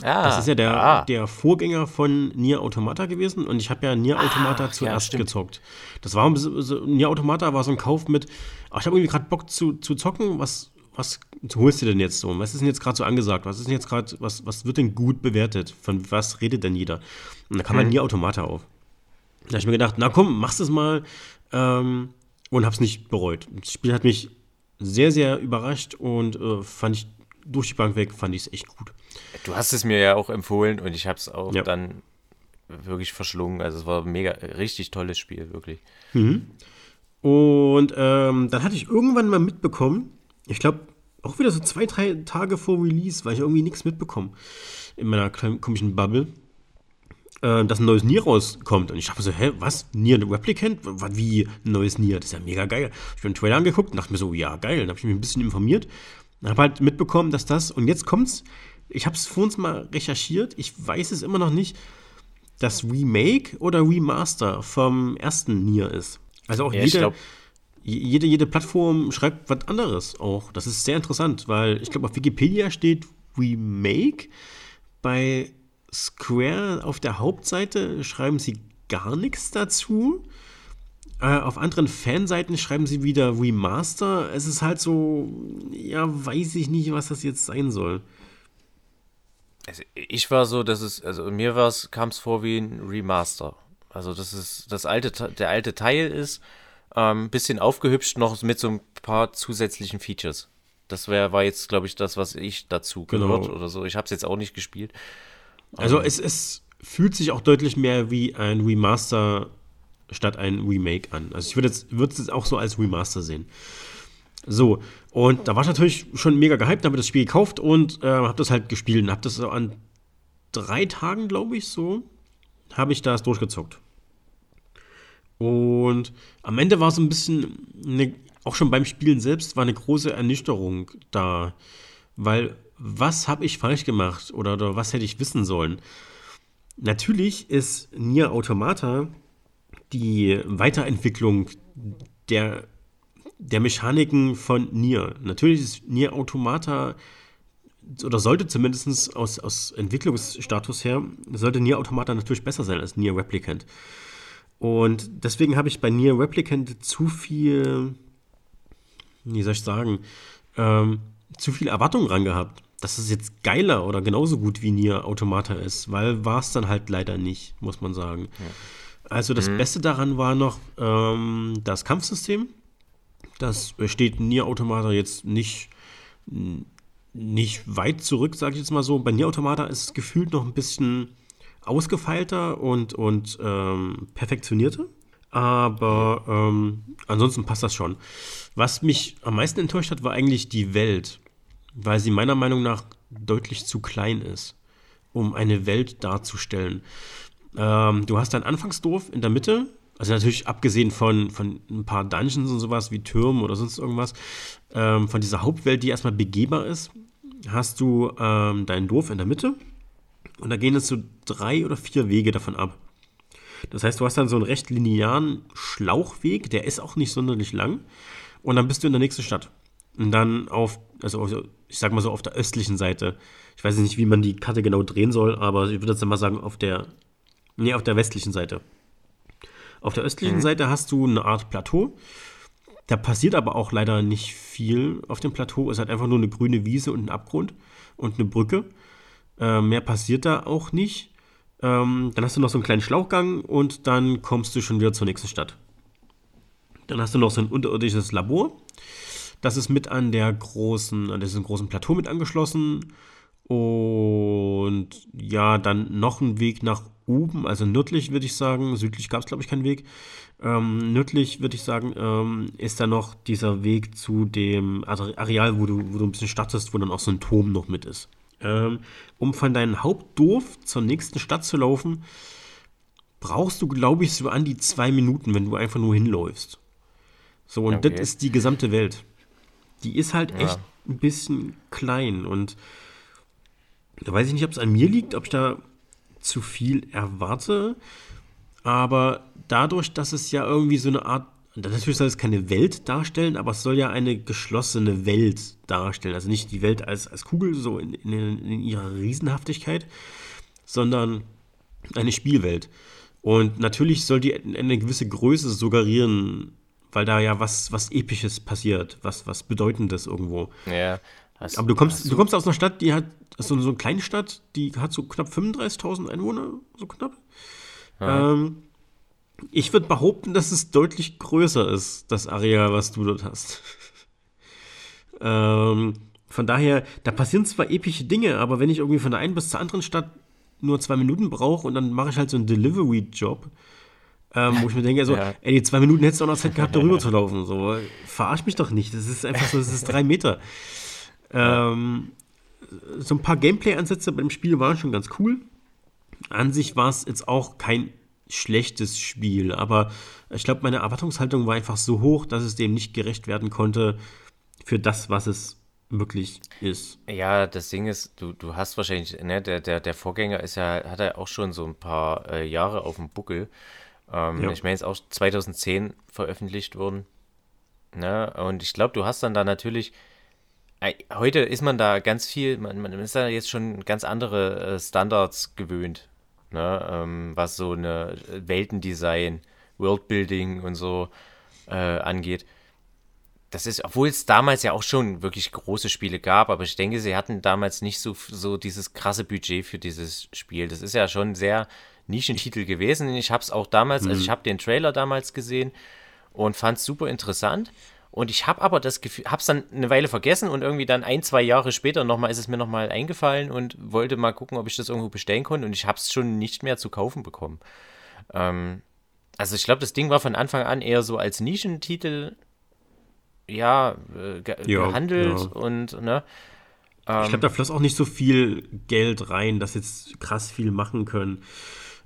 Ah, das ist ja der, ah. der Vorgänger von Nier Automata gewesen und ich habe ja Nier Automata ah, zuerst ja, gezockt. Das war so, Nier Automata war so ein Kauf mit, ach, ich habe irgendwie gerade Bock zu, zu zocken, was was holst du denn jetzt so? Was ist denn jetzt gerade so angesagt? Was ist denn jetzt gerade, was, was wird denn gut bewertet? Von was redet denn jeder? Und da kam halt nie Automata auf. Da habe ich mir gedacht, na komm, mach's das mal. Ähm, und hab's nicht bereut. Das Spiel hat mich sehr, sehr überrascht und äh, fand ich durch die Bank weg, fand ich es echt gut. Du hast es mir ja auch empfohlen und ich habe es auch ja. dann wirklich verschlungen. Also es war ein mega, richtig tolles Spiel, wirklich. Mhm. Und ähm, dann hatte ich irgendwann mal mitbekommen, ich glaube, auch wieder so zwei, drei Tage vor Release, weil ich irgendwie nichts mitbekommen in meiner kleinen komischen Bubble, äh, dass ein neues Nier rauskommt. Und ich dachte so, hä, was? Nier Replicant? Wie ein neues Nier? Das ist ja mega geil. Ich habe einen Trailer angeguckt und dachte mir so, ja, geil. Dann habe ich mich ein bisschen informiert. Habe halt mitbekommen, dass das, und jetzt kommt's, ich habe es vor uns mal recherchiert, ich weiß es immer noch nicht, das Remake oder Remaster vom ersten Nier ist. Also auch ja, jede, glaub... jede, jede Plattform schreibt was anderes auch. Das ist sehr interessant, weil ich glaube, auf Wikipedia steht Remake. Bei Square auf der Hauptseite schreiben sie gar nichts dazu. Äh, auf anderen Fanseiten schreiben sie wieder Remaster. Es ist halt so, ja, weiß ich nicht, was das jetzt sein soll. Also ich war so, dass es, also mir kam es vor wie ein Remaster. Also das ist das alte, der alte Teil ist ein ähm, bisschen aufgehübscht noch mit so ein paar zusätzlichen Features. Das wär, war jetzt, glaube ich, das, was ich dazu gehört genau. oder so. Ich habe es jetzt auch nicht gespielt. Also ähm, es, es fühlt sich auch deutlich mehr wie ein Remaster statt ein Remake an. Also ich würde es jetzt auch so als Remaster sehen. So, und da war ich natürlich schon mega gehypt, habe das Spiel gekauft und äh, habe das halt gespielt und habe das so an drei Tagen, glaube ich, so, habe ich das durchgezockt. Und am Ende war so ein bisschen, eine, auch schon beim Spielen selbst, war eine große Ernüchterung da. Weil, was habe ich falsch gemacht oder, oder was hätte ich wissen sollen? Natürlich ist Nier Automata die Weiterentwicklung der, der Mechaniken von Nier. Natürlich ist Nier Automata oder sollte zumindest aus, aus Entwicklungsstatus her, sollte Nier Automata natürlich besser sein als Nier Replicant. Und deswegen habe ich bei Nier Replicant zu viel, wie soll ich sagen, ähm, zu viel Erwartung ran gehabt, dass es jetzt geiler oder genauso gut wie Nier Automata ist, weil war es dann halt leider nicht, muss man sagen. Ja. Also das mhm. Beste daran war noch ähm, das Kampfsystem. Das steht Nier Automata jetzt nicht, nicht weit zurück, sage ich jetzt mal so. Bei Nier Automata ist es gefühlt noch ein bisschen ausgefeilter und, und ähm, perfektionierter. Aber ähm, ansonsten passt das schon. Was mich am meisten enttäuscht hat, war eigentlich die Welt, weil sie meiner Meinung nach deutlich zu klein ist, um eine Welt darzustellen. Ähm, du hast dein Anfangsdorf in der Mitte, also natürlich abgesehen von, von ein paar Dungeons und sowas wie Türmen oder sonst irgendwas, ähm, von dieser Hauptwelt, die erstmal begehbar ist, hast du ähm, dein Dorf in der Mitte und da gehen jetzt so drei oder vier Wege davon ab. Das heißt, du hast dann so einen recht linearen Schlauchweg, der ist auch nicht sonderlich lang. Und dann bist du in der nächsten Stadt. Und dann auf, also ich sag mal so auf der östlichen Seite. Ich weiß nicht, wie man die Karte genau drehen soll, aber ich würde jetzt mal sagen, auf der, nee, auf der westlichen Seite. Auf der östlichen mhm. Seite hast du eine Art Plateau. Da passiert aber auch leider nicht viel auf dem Plateau. Es hat einfach nur eine grüne Wiese und ein Abgrund und eine Brücke. Äh, mehr passiert da auch nicht. Ähm, dann hast du noch so einen kleinen Schlauchgang und dann kommst du schon wieder zur nächsten Stadt. Dann hast du noch so ein unterirdisches Labor. Das ist mit an der großen, an diesem großen Plateau mit angeschlossen. Und ja, dann noch ein Weg nach oben, also nördlich würde ich sagen, südlich gab es glaube ich keinen Weg. Ähm, nördlich würde ich sagen, ähm, ist da noch dieser Weg zu dem Areal, wo du, wo du ein bisschen startest, wo dann auch so ein Turm noch mit ist. Ähm, um von deinem Hauptdorf zur nächsten Stadt zu laufen, brauchst du, glaube ich, so an die zwei Minuten, wenn du einfach nur hinläufst. So, und okay. das ist die gesamte Welt. Die ist halt ja. echt ein bisschen klein und da weiß ich nicht, ob es an mir liegt, ob ich da zu viel erwarte. Aber dadurch, dass es ja irgendwie so eine Art natürlich soll es keine Welt darstellen, aber es soll ja eine geschlossene Welt darstellen. Also nicht die Welt als, als Kugel, so in, in, in ihrer Riesenhaftigkeit, sondern eine Spielwelt. Und natürlich soll die eine gewisse Größe suggerieren weil da ja was, was Episches passiert, was, was Bedeutendes irgendwo. Ja. Hast, Aber du kommst, du kommst aus einer Stadt, die hat, so, so eine kleine Stadt, die hat so knapp 35.000 Einwohner, so knapp. Ja. Ähm, ich würde behaupten, dass es deutlich größer ist, das Areal, was du dort hast. ähm, von daher, da passieren zwar epische Dinge, aber wenn ich irgendwie von der einen bis zur anderen Stadt nur zwei Minuten brauche und dann mache ich halt so einen Delivery-Job, ähm, wo ich mir denke, also, ja. ey, die zwei Minuten hättest du auch noch Zeit gehabt, darüber zu laufen. So, verarsch mich doch nicht. Das ist einfach so, das ist drei Meter. Ähm, so ein paar Gameplay-Ansätze beim Spiel waren schon ganz cool. An sich war es jetzt auch kein schlechtes Spiel, aber ich glaube, meine Erwartungshaltung war einfach so hoch, dass es dem nicht gerecht werden konnte für das, was es wirklich ist. Ja, das Ding ist, du, du hast wahrscheinlich, ne, der, der, der Vorgänger ist ja, hat ja auch schon so ein paar äh, Jahre auf dem Buckel. Ähm, ja. Ich meine, ist auch 2010 veröffentlicht worden. Ne? Und ich glaube, du hast dann da natürlich heute ist man da ganz viel, man, man ist da jetzt schon ganz andere äh, Standards gewöhnt, ne? Ähm, was so eine Weltendesign, Worldbuilding und so äh, angeht. Das ist, obwohl es damals ja auch schon wirklich große Spiele gab, aber ich denke, sie hatten damals nicht so, so dieses krasse Budget für dieses Spiel. Das ist ja schon sehr Nischentitel gewesen. Ich habe es auch damals, mhm. also ich habe den Trailer damals gesehen und fand es super interessant. Und ich habe aber das Gefühl, habe es dann eine Weile vergessen und irgendwie dann ein, zwei Jahre später nochmal ist es mir nochmal eingefallen und wollte mal gucken, ob ich das irgendwo bestellen konnte und ich habe es schon nicht mehr zu kaufen bekommen. Ähm, also ich glaube, das Ding war von Anfang an eher so als Nischentitel ja, äh, ge ja gehandelt ja. und ne. Ähm, ich glaube, da floss auch nicht so viel Geld rein, dass jetzt krass viel machen können.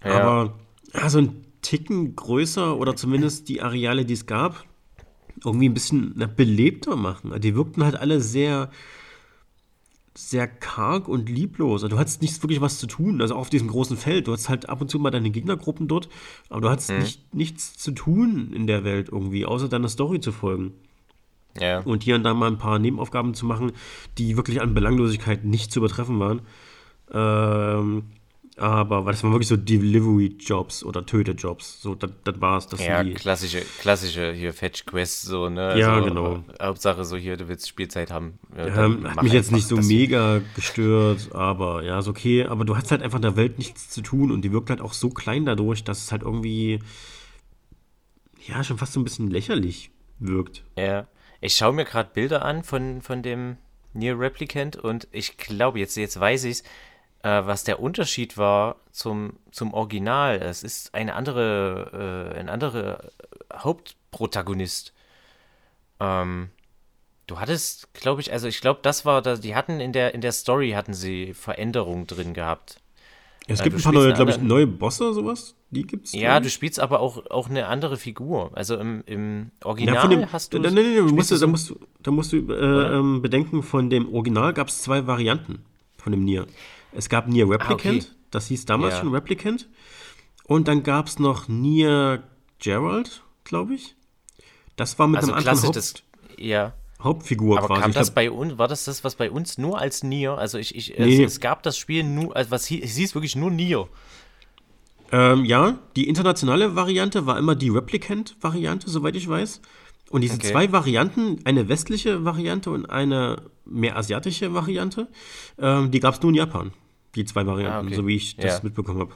Ja. Aber ja, so ein Ticken größer oder zumindest die Areale, die es gab, irgendwie ein bisschen na, belebter machen. Die wirkten halt alle sehr, sehr karg und lieblos. Also du hattest nicht wirklich was zu tun, also auf diesem großen Feld. Du hattest halt ab und zu mal deine Gegnergruppen dort, aber du hattest mhm. nicht, nichts zu tun in der Welt irgendwie, außer deiner Story zu folgen. Ja. Und hier und da mal ein paar Nebenaufgaben zu machen, die wirklich an Belanglosigkeit nicht zu übertreffen waren. Ähm, aber das waren wirklich so Delivery-Jobs oder Töte-Jobs. So, das, war's. Das ja, die, klassische, klassische hier Fetch-Quests, so, ne? Ja, also, genau. Hauptsache so hier, du willst Spielzeit haben. Ja, ähm, hat mich jetzt nicht so mega gestört, aber ja, ist okay. Aber du hast halt einfach in der Welt nichts zu tun und die wirkt halt auch so klein dadurch, dass es halt irgendwie, ja, schon fast so ein bisschen lächerlich wirkt. Ja, ich schaue mir gerade Bilder an von, von dem Near Replicant und ich glaube, jetzt, jetzt weiß ich es, äh, was der Unterschied war zum, zum Original. Es ist eine andere, äh, ein anderer Hauptprotagonist. Ähm, du hattest, glaube ich, also ich glaube, das war, das, die hatten in der, in der Story hatten sie Veränderungen drin gehabt. Ja, es äh, gibt ein paar neue, glaube ich, neue Bosse, sowas. Die gibt's. Ja, du spielst aber auch, auch eine andere Figur. Also im, im Original dem, hast du. Nein, nein, nein, musst du, da musst du, da musst du äh, ähm, bedenken, von dem Original gab es zwei Varianten von dem Nier. Es gab Nier Replicant, ah, okay. das hieß damals ja. schon Replicant. Und dann gab es noch Nier Gerald, glaube ich. Das war mit also einem anderen Haupt das, ja. Hauptfigur Aber quasi. Kam das bei uns, war das das, was bei uns nur als Nier? Also ich, ich nee. es, es, gab das Spiel nur, also was hieß, es hieß wirklich nur Nier. Ähm, ja, die internationale Variante war immer die Replicant-Variante, soweit ich weiß. Und diese okay. zwei Varianten, eine westliche Variante und eine mehr asiatische Variante, ähm, die gab es nur in Japan. Die zwei Varianten, ah, okay. so wie ich das ja. mitbekommen habe.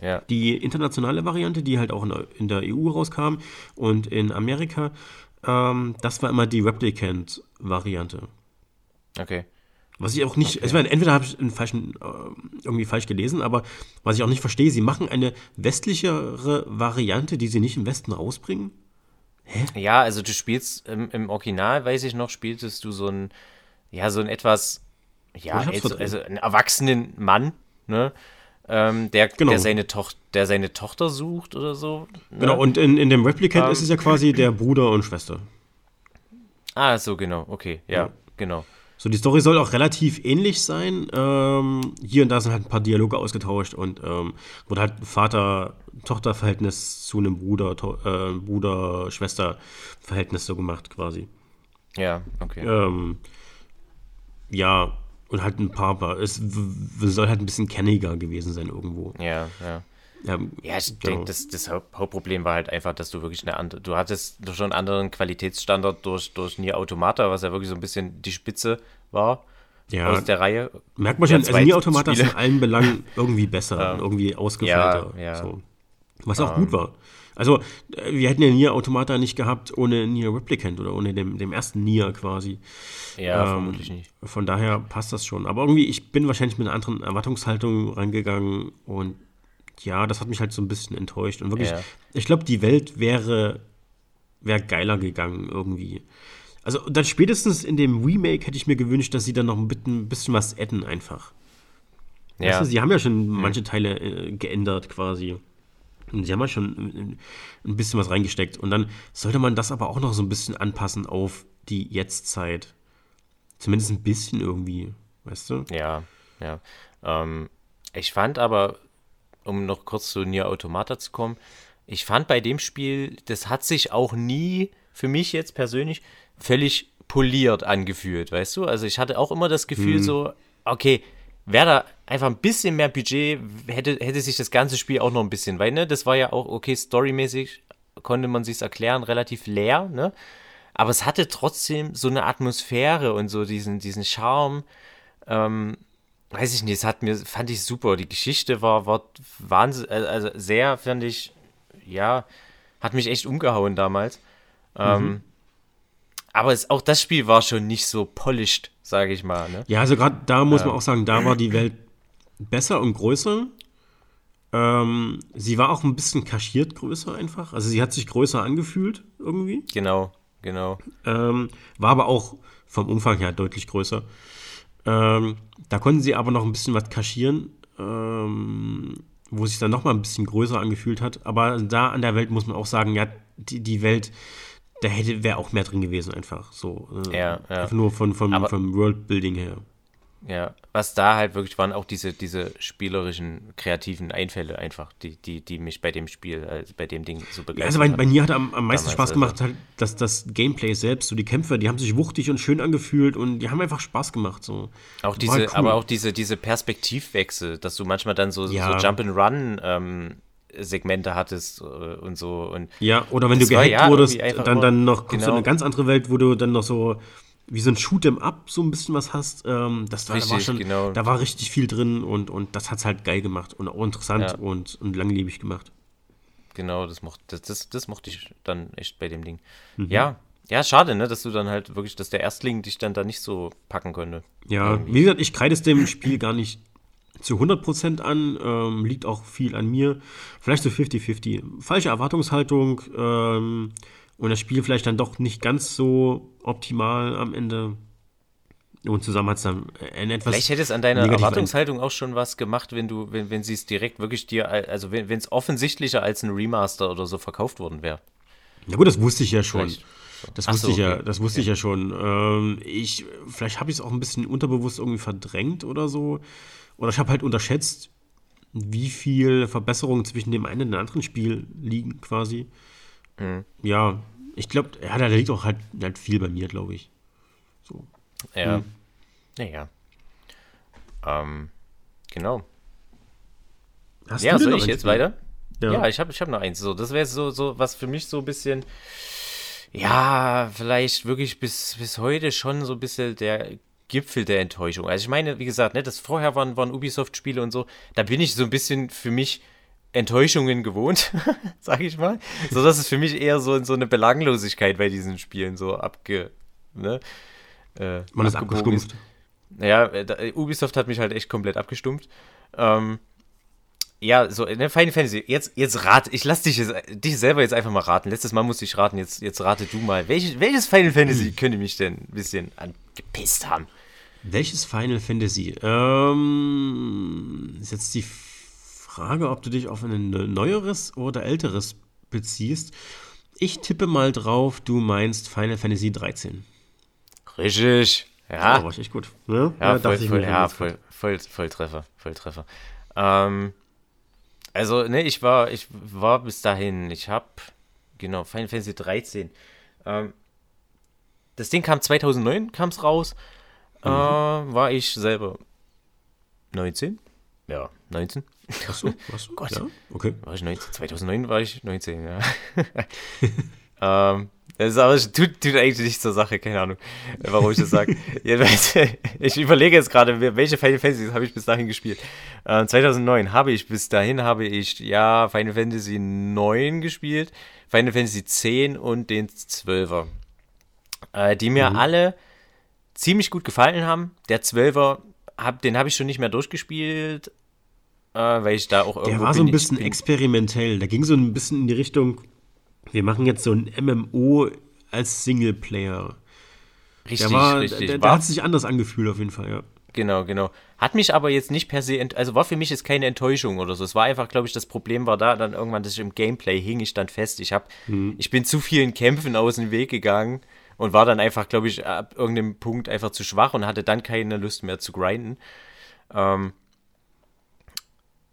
Ja. Die internationale Variante, die halt auch in der EU rauskam und in Amerika, ähm, das war immer die Replicant-Variante. Okay. Was ich auch nicht, okay. also entweder habe ich einen falschen, äh, irgendwie falsch gelesen, aber was ich auch nicht verstehe, sie machen eine westlichere Variante, die sie nicht im Westen rausbringen. Hä? Ja, also du spielst im, im Original, weiß ich noch, spieltest du so ein, ja, so ein etwas, ja, also, also einen erwachsenen Mann, ne? Ähm, der, genau. der, seine Toch der seine Tochter sucht oder so. Ne? Genau, und in, in dem Replicant ähm, ist es ja quasi der Bruder und Schwester. Ah, so, genau, okay, ja, ja. genau. So, die Story soll auch relativ ähnlich sein. Ähm, hier und da sind halt ein paar Dialoge ausgetauscht und ähm, wurde halt Vater-Tochter-Verhältnis zu einem Bruder, äh, Bruder-Schwester-Verhältnis so gemacht, quasi. Ja, okay. Ähm, ja, und halt ein paar, es soll halt ein bisschen kenniger gewesen sein irgendwo. Ja, ja. Ja, ja ich genau. denke, das, das, Hauptproblem war halt einfach, dass du wirklich eine andere, du hattest schon einen anderen Qualitätsstandard durch, durch Nier Automata, was ja wirklich so ein bisschen die Spitze war ja, aus der Reihe. Merkt man schon, also Nier Automata ist in allen Belangen irgendwie besser, irgendwie ausgefeilter. Ja, ja. So. Was auch um, gut ähm. war. Also, äh, wir hätten ja Nier Automata nicht gehabt ohne Nier Replicant oder ohne dem, dem ersten Nier quasi. Ja, ähm, vermutlich nicht. Von daher passt das schon. Aber irgendwie, ich bin wahrscheinlich mit einer anderen Erwartungshaltung reingegangen und ja, das hat mich halt so ein bisschen enttäuscht. Und wirklich, ja. ich glaube, die Welt wäre, wäre geiler gegangen irgendwie. Also dann spätestens in dem Remake hätte ich mir gewünscht, dass sie dann noch ein bisschen, ein bisschen was adden einfach. Ja. Weißt du, sie haben ja schon manche Teile äh, geändert quasi. Und sie haben ja schon ein bisschen was reingesteckt. Und dann sollte man das aber auch noch so ein bisschen anpassen auf die Jetztzeit. Zumindest ein bisschen irgendwie, weißt du? Ja, ja. Ähm, ich fand aber, um noch kurz zu Nier Automata zu kommen, ich fand bei dem Spiel, das hat sich auch nie für mich jetzt persönlich völlig poliert angefühlt, weißt du? Also ich hatte auch immer das Gefühl hm. so, okay, wäre da einfach ein bisschen mehr Budget, hätte, hätte sich das ganze Spiel auch noch ein bisschen, weil, ne, das war ja auch, okay, storymäßig konnte man sich's erklären, relativ leer, ne? Aber es hatte trotzdem so eine Atmosphäre und so diesen, diesen Charme. Ähm, weiß ich nicht, es hat mir, fand ich super. Die Geschichte war, war wahnsinnig, äh, also sehr, fand ich, ja, hat mich echt umgehauen damals. Ähm, mhm. aber es, auch das Spiel war schon nicht so polished, sage ich mal. Ne? Ja, also gerade da muss ähm. man auch sagen, da war die Welt besser und größer. Ähm, sie war auch ein bisschen kaschiert größer einfach. Also sie hat sich größer angefühlt irgendwie. Genau, genau. Ähm, war aber auch vom Umfang her deutlich größer. Ähm, da konnten sie aber noch ein bisschen was kaschieren, ähm, wo sich dann noch mal ein bisschen größer angefühlt hat. Aber da an der Welt muss man auch sagen, ja, die, die Welt, da hätte wäre auch mehr drin gewesen einfach. So, äh, ja, ja. Einfach nur von, von, vom Worldbuilding her. Ja, was da halt wirklich waren, auch diese, diese spielerischen, kreativen Einfälle einfach, die, die, die mich bei dem Spiel, äh, bei dem Ding so begeistert Also bei, bei mir hat am, am meisten Spaß gemacht, also. halt, dass das Gameplay selbst, so die Kämpfe, die haben sich wuchtig und schön angefühlt und die haben einfach Spaß gemacht. So. Auch diese, cool. aber auch diese, diese Perspektivwechsel, dass du manchmal dann so, ja. so Jump and Run ähm, Segmente hattest äh, und so. Und ja, oder wenn du gehackt ja wurdest, dann, dann noch kommst genau. in eine ganz andere Welt, wo du dann noch so wie so ein Shoot'em Up so ein bisschen was hast. Ähm, das war, richtig, da war schon, genau. da war richtig viel drin und, und das hat es halt geil gemacht und auch interessant ja. und, und langlebig gemacht. Genau, das mochte, das, das, das mochte ich dann echt bei dem Ding. Mhm. Ja, ja, schade, ne, dass du dann halt wirklich, dass der Erstling dich dann da nicht so packen könnte. Ja, irgendwie. wie gesagt, ich kreide es dem Spiel gar nicht zu 100% an, ähm, liegt auch viel an mir. Vielleicht so 50-50. Falsche Erwartungshaltung, ähm, und das Spiel vielleicht dann doch nicht ganz so optimal am Ende. Und zusammen hat es dann ein etwas. Vielleicht hätte es an deiner Erwartungshaltung auch schon was gemacht, wenn du, wenn, wenn sie es direkt wirklich dir, also wenn es offensichtlicher als ein Remaster oder so verkauft worden wäre. Ja gut, das wusste ich ja schon. Vielleicht. Das wusste so, ich ja, das wusste okay. ich ja schon. Ähm, ich, vielleicht habe ich es auch ein bisschen unterbewusst irgendwie verdrängt oder so. Oder ich habe halt unterschätzt, wie viel Verbesserungen zwischen dem einen und dem anderen Spiel liegen quasi. Mhm. Ja, ich glaube, ja, da liegt auch halt, halt viel bei mir, glaube ich. So. Ja. Hm. Ja, Ähm, genau. Hast ja, soll ich jetzt weiter? Ja, ja ich habe ich hab noch eins. So, das wäre so, so, was für mich so ein bisschen, ja, vielleicht wirklich bis, bis heute schon so ein bisschen der Gipfel der Enttäuschung. Also ich meine, wie gesagt, ne, das vorher waren, waren Ubisoft-Spiele und so, da bin ich so ein bisschen für mich Enttäuschungen gewohnt, sag ich mal. So dass es für mich eher so, so eine Belanglosigkeit bei diesen Spielen so abge. Ne, äh, Man ist abgestumpft. Ja, äh, Ubisoft hat mich halt echt komplett abgestumpft. Ähm, ja, so, ne, Final Fantasy, jetzt, jetzt rat, ich lass dich, jetzt, dich selber jetzt einfach mal raten. Letztes Mal musste ich raten, jetzt, jetzt rate du mal. Welches, welches Final Fantasy hm. könnte mich denn ein bisschen angepisst haben? Welches Final Fantasy? Ähm, ist jetzt die Frage, ob du dich auf ein neueres oder älteres beziehst. Ich tippe mal drauf, du meinst Final Fantasy 13. Richtig. Ja. Oh, war echt gut. Ne? Ja, ja, voll, voll, ja voll, voll, Volltreffer. Volltreffer. Ähm, also, ne, ich war, ich war bis dahin, ich habe, genau, Final Fantasy 13. Ähm, das Ding kam 2009, kam es raus. Mhm. Äh, war ich selber 19? Ja, 19. Achso, was? Gott. Ja, okay. War ich 19, 2009 war ich 19, ja. ähm, das ist aber tut, tut eigentlich nicht zur Sache, keine Ahnung, warum ich das sage. ich überlege jetzt gerade, welche Final Fantasy habe ich bis dahin gespielt. Ähm, 2009 habe ich bis dahin habe ich ja Final Fantasy 9 gespielt, Final Fantasy 10 und den 12er. Äh, die mir mhm. alle ziemlich gut gefallen haben. Der 12er, hab, den habe ich schon nicht mehr durchgespielt, äh, weil ich da auch irgendwo. Der war so ein bisschen experimentell. Da ging so ein bisschen in die Richtung, wir machen jetzt so ein MMO als Singleplayer. Richtig, der war, richtig. Der, der hat sich anders angefühlt auf jeden Fall, ja. Genau, genau. Hat mich aber jetzt nicht per se, also war für mich jetzt keine Enttäuschung oder so. Es war einfach, glaube ich, das Problem war da dann irgendwann, dass ich im Gameplay hing ich dann fest. Ich habe, mhm. ich bin zu vielen Kämpfen aus dem Weg gegangen und war dann einfach, glaube ich, ab irgendeinem Punkt einfach zu schwach und hatte dann keine Lust mehr zu grinden. Ähm,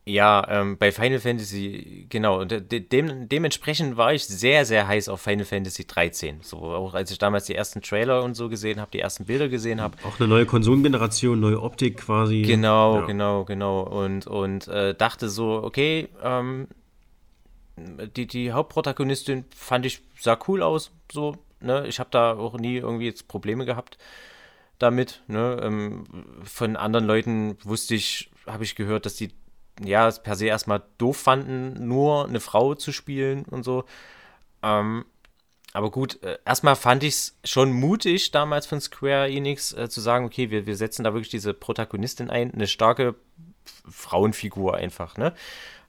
ja, ähm, bei Final Fantasy, genau, und dem, dementsprechend war ich sehr, sehr heiß auf Final Fantasy 13. So, auch als ich damals die ersten Trailer und so gesehen habe, die ersten Bilder gesehen habe. Auch eine neue Konsolengeneration, neue Optik quasi. Genau, ja. genau, genau. Und, und äh, dachte so, okay, ähm, die, die Hauptprotagonistin fand ich, sah cool aus, so, ne? Ich habe da auch nie irgendwie jetzt Probleme gehabt damit, ne? Ähm, von anderen Leuten wusste ich, habe ich gehört, dass die ja, es per se erstmal doof fanden, nur eine Frau zu spielen und so. Ähm, aber gut, äh, erstmal fand ich es schon mutig damals von Square Enix äh, zu sagen, okay, wir, wir setzen da wirklich diese Protagonistin ein, eine starke Frauenfigur einfach, ne?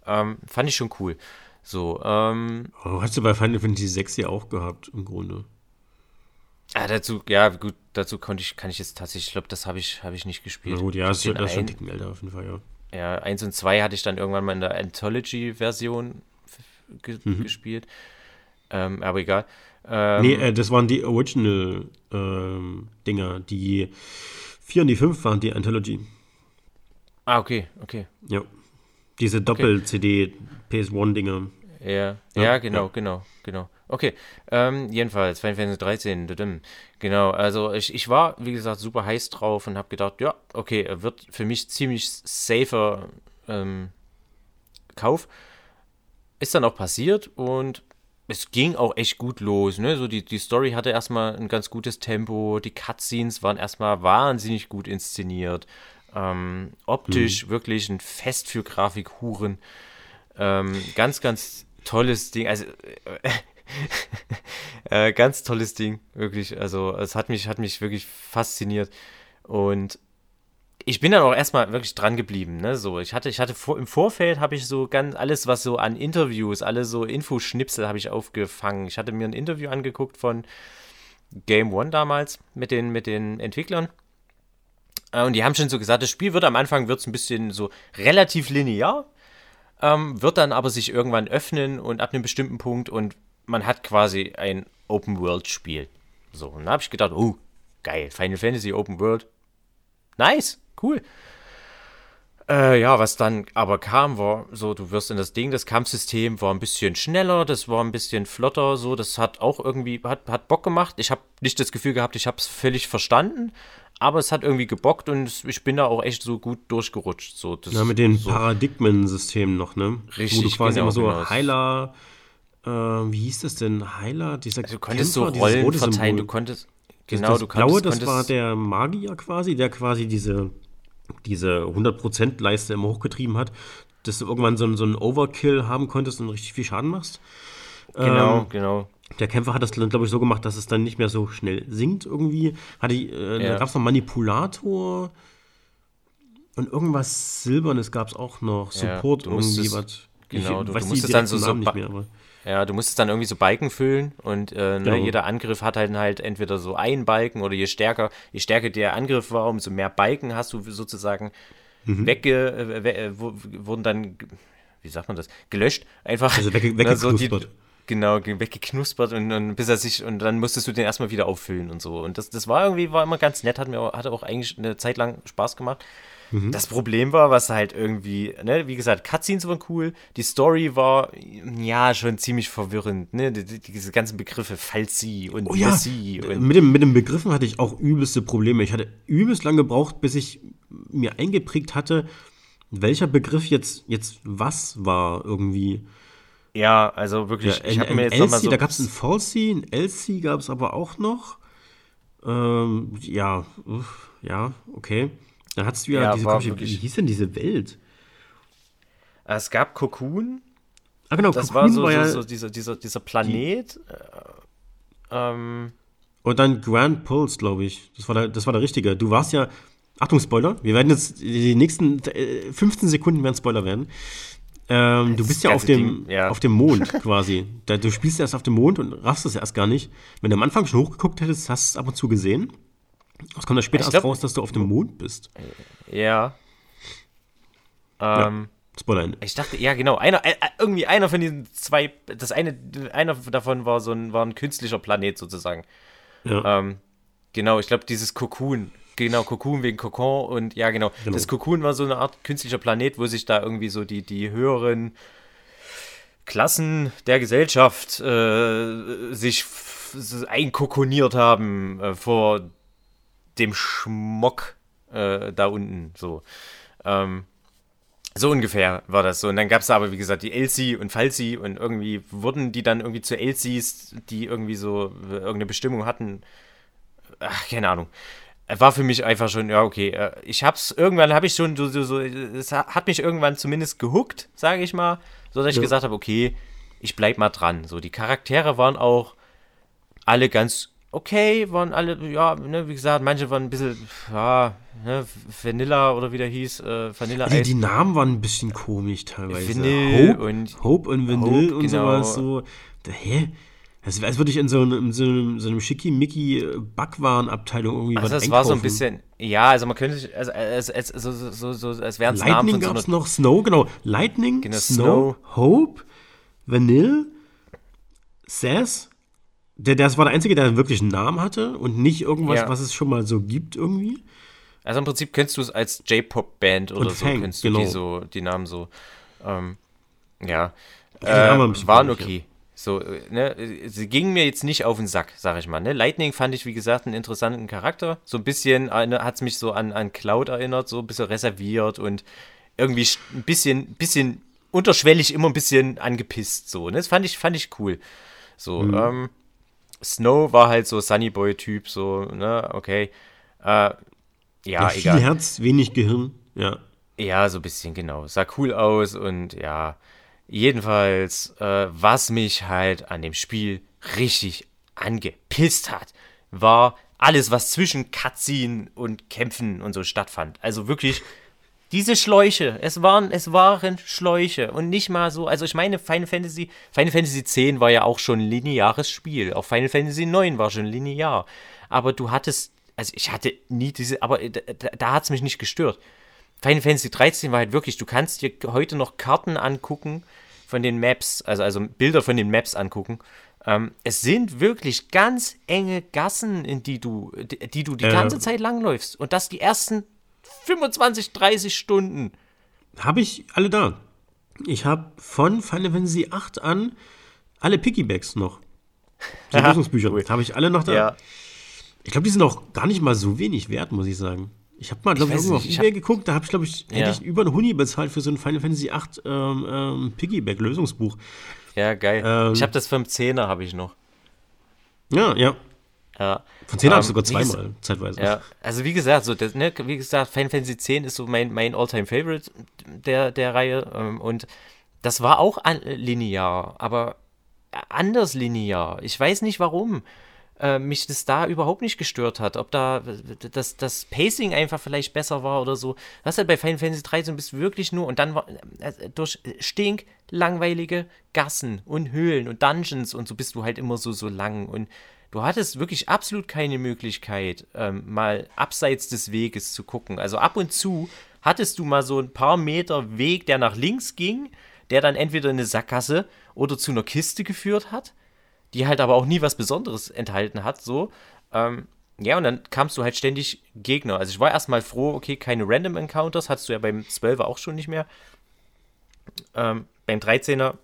Ähm, fand ich schon cool. So, ähm. Oh, hast du bei Final Fantasy 6 ja auch gehabt, im Grunde. Ah, dazu, ja, gut, dazu konnte ich, kann ich jetzt tatsächlich, ich glaube, das habe ich, hab ich nicht gespielt. Na gut, ja, das ist schon Ticken älter auf jeden Fall, ja. Ja, 1 und 2 hatte ich dann irgendwann mal in der Anthology-Version ge mhm. gespielt. Ähm, aber egal. Ähm, nee, äh, das waren die Original-Dinger. Ähm, die 4 und die 5 waren die Anthology. Ah, okay, okay. Ja. Diese Doppel-CD, PS1-Dinger. Ja, ja, ja, genau, ja. genau, genau. Okay, ähm, jedenfalls, Final Fantasy 13, genau, also ich, ich war, wie gesagt, super heiß drauf und habe gedacht, ja, okay, er wird für mich ziemlich safer ähm, Kauf. Ist dann auch passiert und es ging auch echt gut los, ne? So die, die Story hatte erstmal ein ganz gutes Tempo, die Cutscenes waren erstmal wahnsinnig gut inszeniert. Ähm, optisch hm. wirklich ein Fest für Grafikhuren. Ähm, ganz, ganz tolles Ding. Also äh, äh, ganz tolles Ding, wirklich. Also es hat mich, hat mich wirklich fasziniert. Und ich bin dann auch erstmal wirklich dran geblieben. Ne? So, ich hatte, ich hatte vor, im Vorfeld habe ich so ganz alles, was so an Interviews, alle so Infoschnipsel habe ich aufgefangen. Ich hatte mir ein Interview angeguckt von Game One damals mit den, mit den Entwicklern. Äh, und die haben schon so gesagt, das Spiel wird am Anfang wird's ein bisschen so relativ linear, ähm, wird dann aber sich irgendwann öffnen und ab einem bestimmten Punkt und man hat quasi ein Open-World-Spiel. So, und da habe ich gedacht, oh, geil, Final Fantasy Open World. Nice, cool. Äh, ja, was dann aber kam, war so, du wirst in das Ding, das Kampfsystem war ein bisschen schneller, das war ein bisschen flotter, so, das hat auch irgendwie, hat, hat Bock gemacht. Ich habe nicht das Gefühl gehabt, ich habe es völlig verstanden, aber es hat irgendwie gebockt und ich bin da auch echt so gut durchgerutscht. So, das, ja, mit den so. Paradigmensystemen noch, ne? Richtig, Wo du quasi genau, immer so genau. Heiler, äh, wie hieß das denn? Heiler, dieser also Du konntest Kämpfer, so Rollen verteilen, du konntest, genau, das, das du Blaue, das war der Magier quasi, der quasi diese, diese 100% Leiste immer hochgetrieben hat, dass du irgendwann so, so einen Overkill haben konntest und richtig viel Schaden machst. Genau, ähm, genau. Der Kämpfer hat das, glaube ich, so gemacht, dass es dann nicht mehr so schnell sinkt irgendwie. Hatte, äh, ja. Da gab es noch Manipulator und irgendwas Silbernes gab es auch noch. Support ja, irgendwie, was. Genau, ich, du, du musstest dann so, so nicht mehr, aber. Ja, du musstest dann irgendwie so Balken füllen und äh, ne, genau. jeder Angriff hat halt, halt entweder so einen Balken oder je stärker, je stärker der Angriff war, umso mehr Balken hast du sozusagen mhm. wegge, äh, äh wurden dann, wie sagt man das, gelöscht, einfach. Also wegge weggeknuspert. Ne, so genau, weggeknuspert und, und bis er sich, und dann musstest du den erstmal wieder auffüllen und so. Und das, das war irgendwie, war immer ganz nett, hat mir hatte auch eigentlich eine Zeit lang Spaß gemacht. Mhm. Das Problem war, was halt irgendwie, ne, wie gesagt, Cutscenes waren cool, die Story war, ja, schon ziemlich verwirrend, ne, die, die, diese ganzen Begriffe, Falsi und oh, ja. und mit, dem, mit den Begriffen hatte ich auch übelste Probleme. Ich hatte übelst lange gebraucht, bis ich mir eingeprägt hatte, welcher Begriff jetzt, jetzt was war irgendwie. Ja, also wirklich, Ja, ich habe mir jetzt LC, so. da gab es ein Falsy, ein LC gab es aber auch noch. Ähm, ja, uff, ja, okay. Dann hattest du ja, Ja, diese, war komm, wie hieß denn diese Welt? es gab Cocoon, Ah, genau, das Cocoon war so, ja, so, so dieser, dieser, dieser Planet. äh, ähm, Und dann Grand Pulse, glaube ich. Das war, der, das war der richtige. Du warst ja. Achtung, Spoiler. Wir werden jetzt. Die nächsten äh, 15 Sekunden werden Spoiler werden. Ähm, du bist ja auf dem, Ding, ja. auf dem Mond quasi. Du spielst erst auf dem Mond und raffst es erst gar nicht. Wenn du am Anfang schon hochgeguckt hättest, hast du es ab und zu gesehen. Es kommt dann später Ich erst glaub- raus, dass du auf dem Mond bist. ja. Ähm, Spoiler Ende. Ich dachte, ja, genau. Einer, äh, äh, irgendwie einer von diesen zwei, das eine, einer davon war so ein, war ein künstlicher Planet sozusagen. Ja. Ähm, genau, ich glaube, dieses Cocoon, genau, Cocoon wegen Kokon und ja, genau. Genau. Das Cocoon war so eine Art künstlicher Planet, wo sich da irgendwie so die, die höheren Klassen der Gesellschaft äh, sich einkokoniert haben äh, vor dem Schmock äh, da unten, so. Ähm, so ungefähr war das so. Und dann gab es aber, wie gesagt, die Elsie und Falsi und irgendwie wurden die dann irgendwie zu Elsies, die irgendwie so äh, irgendeine Bestimmung hatten. Ach, keine Ahnung. Äh, War für mich einfach schon, ja, okay. äh, Ich hab's, irgendwann habe ich schon so, so, so, es ha- hat mich irgendwann zumindest gehuckt, sage ich mal, so dass ich Ja. gesagt habe, okay, ich bleib mal dran. So, die Charaktere waren auch alle ganz okay, waren alle, ja, ne, wie gesagt, manche waren ein bisschen, ja, ne, Vanilla oder wie der hieß, äh, Vanilla Die, die Namen waren ein bisschen komisch teilweise. Vanille Hope, und- Hope und Vanille Hope, und genau. sowas. So. Da, hä? Das als würde ich in so einem, in so einem, so einem schickimicki Backwarenabteilung irgendwie Also was es war so ein bisschen, ja, also man könnte sich, also es, es, so, so, so, so, als wären es Namen Lightning von so gab es noch, Snow, genau. Lightning, Genau, Snow, Hope, Vanille, Sass. Der, das war der Einzige, der wirklich einen Namen hatte und nicht irgendwas, Ja. was es schon mal so gibt irgendwie. also im Prinzip kennst du es als J-Pop-Band oder Und so, Fang, kennst du genau. die so, die Namen so, ähm, ja, äh, waren okay. So, äh, ne, sie gingen mir jetzt nicht auf den Sack, sag ich mal. Ne? Lightning fand ich, wie gesagt, einen interessanten Charakter. So ein bisschen hat es mich so an, an Cloud erinnert, so ein bisschen reserviert und irgendwie ein bisschen, bisschen unterschwellig immer ein bisschen angepisst. So, ne? Das fand ich, fand ich cool. So, Mhm. ähm, Snow war halt so Sunnyboy-Typ, so, ne, okay. Äh, ja, Ja, viel egal. Herz, wenig Gehirn. Ja. Ja, so ein bisschen, genau. Sah cool aus und ja. Jedenfalls, äh, was mich halt an dem Spiel richtig angepisst hat, war alles, was zwischen Cutscene und Kämpfen und so stattfand. Also wirklich diese Schläuche, es waren, es waren Schläuche und nicht mal so, also ich meine, Final Fantasy, Final Fantasy X war ja auch schon ein lineares Spiel, auch Final Fantasy IX war schon linear, aber du hattest, also ich hatte nie diese, aber da, da, hat es mich nicht gestört. Final Fantasy 13 war halt wirklich, du kannst dir heute noch Karten angucken von den Maps, also, also Bilder von den Maps angucken. Ähm, es sind wirklich ganz enge Gassen, in die du, die, die du die Ja. ganze Zeit langläufst. Und das die ersten 25, 30 Stunden. Habe ich alle da. Ich habe von Final Fantasy 8 an alle Piggybacks noch. Die Lösungsbücher. cool. Habe ich alle noch da. Ich glaube, die sind auch gar nicht mal so wenig wert, muss ich sagen. Ich habe mal, glaube ich, irgendwo auf Ebay hab- geguckt, da habe ich, glaube ich, hätte Ja. ich über einen Huni bezahlt für so ein Final Fantasy 8 ähm, ähm, Piggyback-Lösungsbuch. Ja, geil. Ähm. ich habe das vom 10er, habe ich noch. Ja, ja. Ja. Von 10 habe ich Ähm, sogar zweimal, zeitweise. Ja, also wie gesagt, so das, ne, wie gesagt, Final Fantasy X ist so mein, mein Alltime Favorite der, der Reihe ähm, und das war auch an, linear, aber anders linear. Ich weiß nicht warum äh, mich das da überhaupt nicht gestört hat, ob da das, das Pacing einfach vielleicht besser war oder so. Das halt bei Final Fantasy 13 bist du wirklich nur und dann war äh, durch stink langweilige Gassen und Höhlen und Dungeons und so bist du halt immer so so lang und du hattest wirklich absolut keine Möglichkeit, ähm, mal abseits des Weges zu gucken. Also ab und zu hattest du mal so ein paar Meter Weg, der nach links ging, der dann entweder in eine Sackgasse oder zu einer Kiste geführt hat, die halt aber auch nie was Besonderes enthalten hat, so. Ähm, ja, und dann kamst du halt ständig Gegner. Also ich war erstmal froh, okay, keine Random Encounters, hattest du ja beim 12er auch schon nicht mehr. Ähm, beim 13er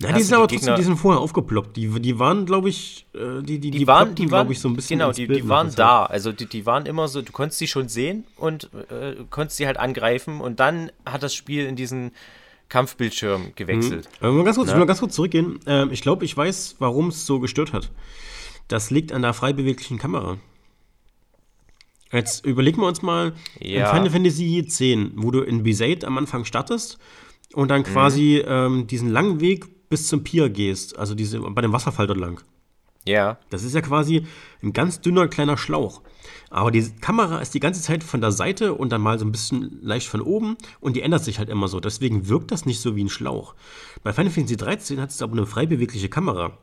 Na, die sind aber die trotzdem, die sind vorher aufgeploppt. Die, die waren, glaube ich, äh, die, die, die, waren, die glaube ich, so ein bisschen. Genau, die, die waren da. Also die, die waren immer so, du konntest sie schon sehen und äh, konntest sie halt angreifen und dann hat das Spiel in diesen Kampfbildschirm gewechselt. Mhm. Mal ganz kurz, Ich will mal ganz kurz zurückgehen. Ähm, ich glaube, ich weiß, warum es so gestört hat. Das liegt an der frei beweglichen Kamera. Jetzt überlegen wir uns mal ja. in Final Fantasy X, wo du in Besaid am Anfang startest und dann quasi mhm. ähm, diesen langen Weg bis zum Pier gehst, also diese, bei dem Wasserfall dort lang. Ja. Das ist ja quasi ein ganz dünner kleiner Schlauch. Aber die Kamera ist die ganze Zeit von der Seite und dann mal so ein bisschen leicht von oben und die ändert sich halt immer so. Deswegen wirkt das nicht so wie ein Schlauch. Bei Final Fantasy 13 hattest du aber eine frei bewegliche Kamera.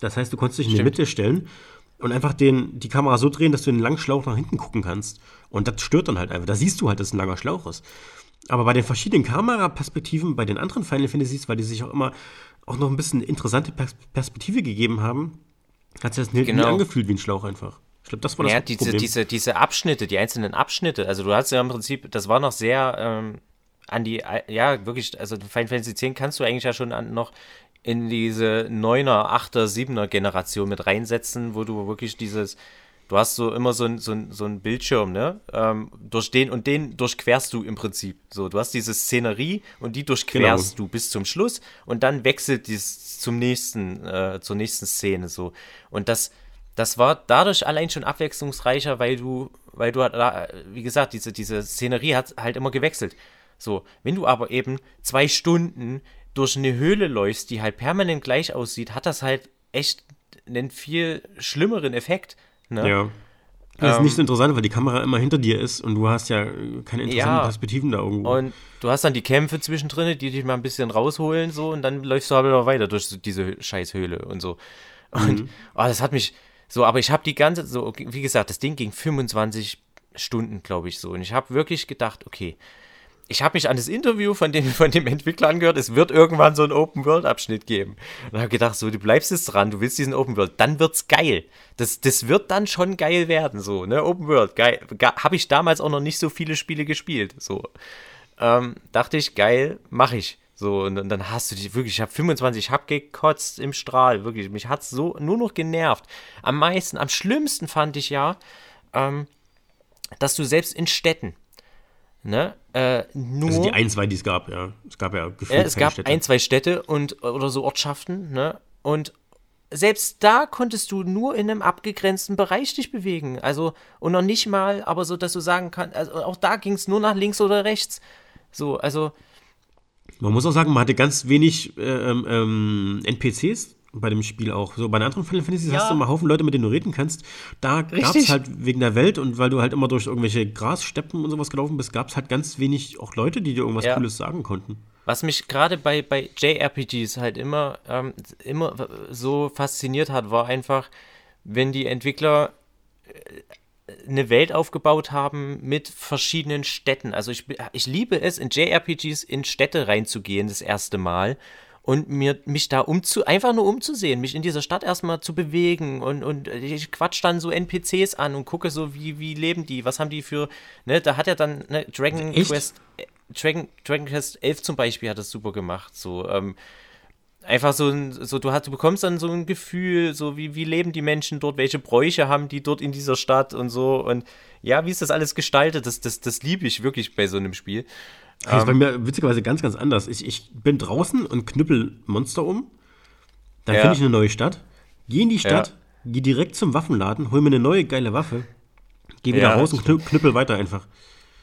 Das heißt, du konntest dich in die Mitte stellen und einfach den, die Kamera so drehen, dass du den langen Schlauch nach hinten gucken kannst. Und das stört dann halt einfach. Da siehst du halt, dass es ein langer Schlauch ist. Aber bei den verschiedenen Kameraperspektiven, bei den anderen Final Fantasies, weil die sich auch immer auch noch ein bisschen interessante Perspektive gegeben haben, hat sich das nie, genau. angefühlt wie ein Schlauch einfach. Ich glaube, das war das ja, diese, Problem. Diese, diese Abschnitte, die einzelnen Abschnitte, also du hast ja im Prinzip, das war noch sehr ähm, an die, ja, wirklich, also Final Fantasy X kannst du eigentlich ja schon an, noch in diese 9er, 8er, 7er Generation mit reinsetzen, wo du wirklich dieses, du hast so immer so ein, so ein, so ein Bildschirm, ne? Ähm, durch den und den durchquerst du im Prinzip. So, du hast diese Szenerie und die durchquerst genau. du bis zum Schluss und dann wechselt dies zum nächsten, äh, zur nächsten Szene so. Und das, das war dadurch allein schon abwechslungsreicher, weil du, weil du, wie gesagt, diese, diese Szenerie hat halt immer gewechselt. So, wenn du aber eben zwei Stunden durch eine Höhle läufst, die halt permanent gleich aussieht, hat das halt echt einen viel schlimmeren Effekt. Ne? Ja. Das ist ähm, nicht so interessant, weil die Kamera immer hinter dir ist und du hast ja keine interessanten ja, Perspektiven da irgendwo. Und du hast dann die Kämpfe zwischendrin, die dich mal ein bisschen rausholen so und dann läufst du aber noch weiter durch diese Scheißhöhle und so. Und mhm. oh, das hat mich so, aber ich habe die ganze, so, wie gesagt, das Ding ging 25 Stunden, glaube ich, so. Und ich habe wirklich gedacht, okay, ich habe mich an das Interview von dem, von dem Entwickler angehört, es wird irgendwann so einen Open-World-Abschnitt geben. Und habe gedacht, so, du bleibst jetzt dran, du willst diesen Open-World, dann wird's geil. Das, das wird dann schon geil werden, so, ne? Open-World, geil. Habe ich damals auch noch nicht so viele Spiele gespielt, so. Ähm, dachte ich, geil, mache ich. So, und dann hast du dich wirklich, ich habe 25, ich habe gekotzt im Strahl, wirklich. Mich hat's so nur noch genervt. Am meisten, am schlimmsten fand ich ja, ähm, dass du selbst in Städten, Ne? Äh, nur, also die ein, zwei, die es gab, ja. Es gab ja gefühlt äh, Es gab Städte. ein, zwei Städte und, oder so Ortschaften, ne? Und selbst da konntest du nur in einem abgegrenzten Bereich dich bewegen. Also, und noch nicht mal, aber so, dass du sagen kannst, also auch da ging es nur nach links oder rechts. So, also. Man muss auch sagen, man hatte ganz wenig äh, ähm, ähm NPCs bei dem Spiel auch. So bei den anderen Final Fantasy ja. hast du immer Haufen Leute, mit denen du reden kannst. Da gab es halt wegen der Welt und weil du halt immer durch irgendwelche Grassteppen und sowas gelaufen bist, gab es halt ganz wenig auch Leute, die dir irgendwas ja. Cooles sagen konnten. Was mich gerade bei, bei JRPGs halt immer, ähm, immer so fasziniert hat, war einfach, wenn die Entwickler äh, eine Welt aufgebaut haben mit verschiedenen Städten. Also ich, ich liebe es, in JRPGs in Städte reinzugehen das erste Mal und mir, mich da umzu, einfach nur umzusehen, mich in dieser Stadt erstmal zu bewegen und, und ich quatsch dann so NPCs an und gucke so, wie, wie leben die, was haben die für, ne, da hat er dann, ne, Dragon Echt? Quest, äh, Dragon, Dragon Quest 11 zum Beispiel hat das super gemacht, so, ähm, einfach so, so du, hast, du bekommst dann so ein Gefühl, so wie, wie leben die Menschen dort, welche Bräuche haben die dort in dieser Stadt und so und ja, wie ist das alles gestaltet, das, das, das liebe ich wirklich bei so einem Spiel. Das ist bei ähm, mir witzigerweise ganz, ganz anders. Ich, ich bin draußen und knüppel Monster um. Dann ja. finde ich eine neue Stadt. Gehe in die Stadt, ja. gehe direkt zum Waffenladen, hol mir eine neue geile Waffe, gehe wieder ja, raus und knüppel weiter einfach.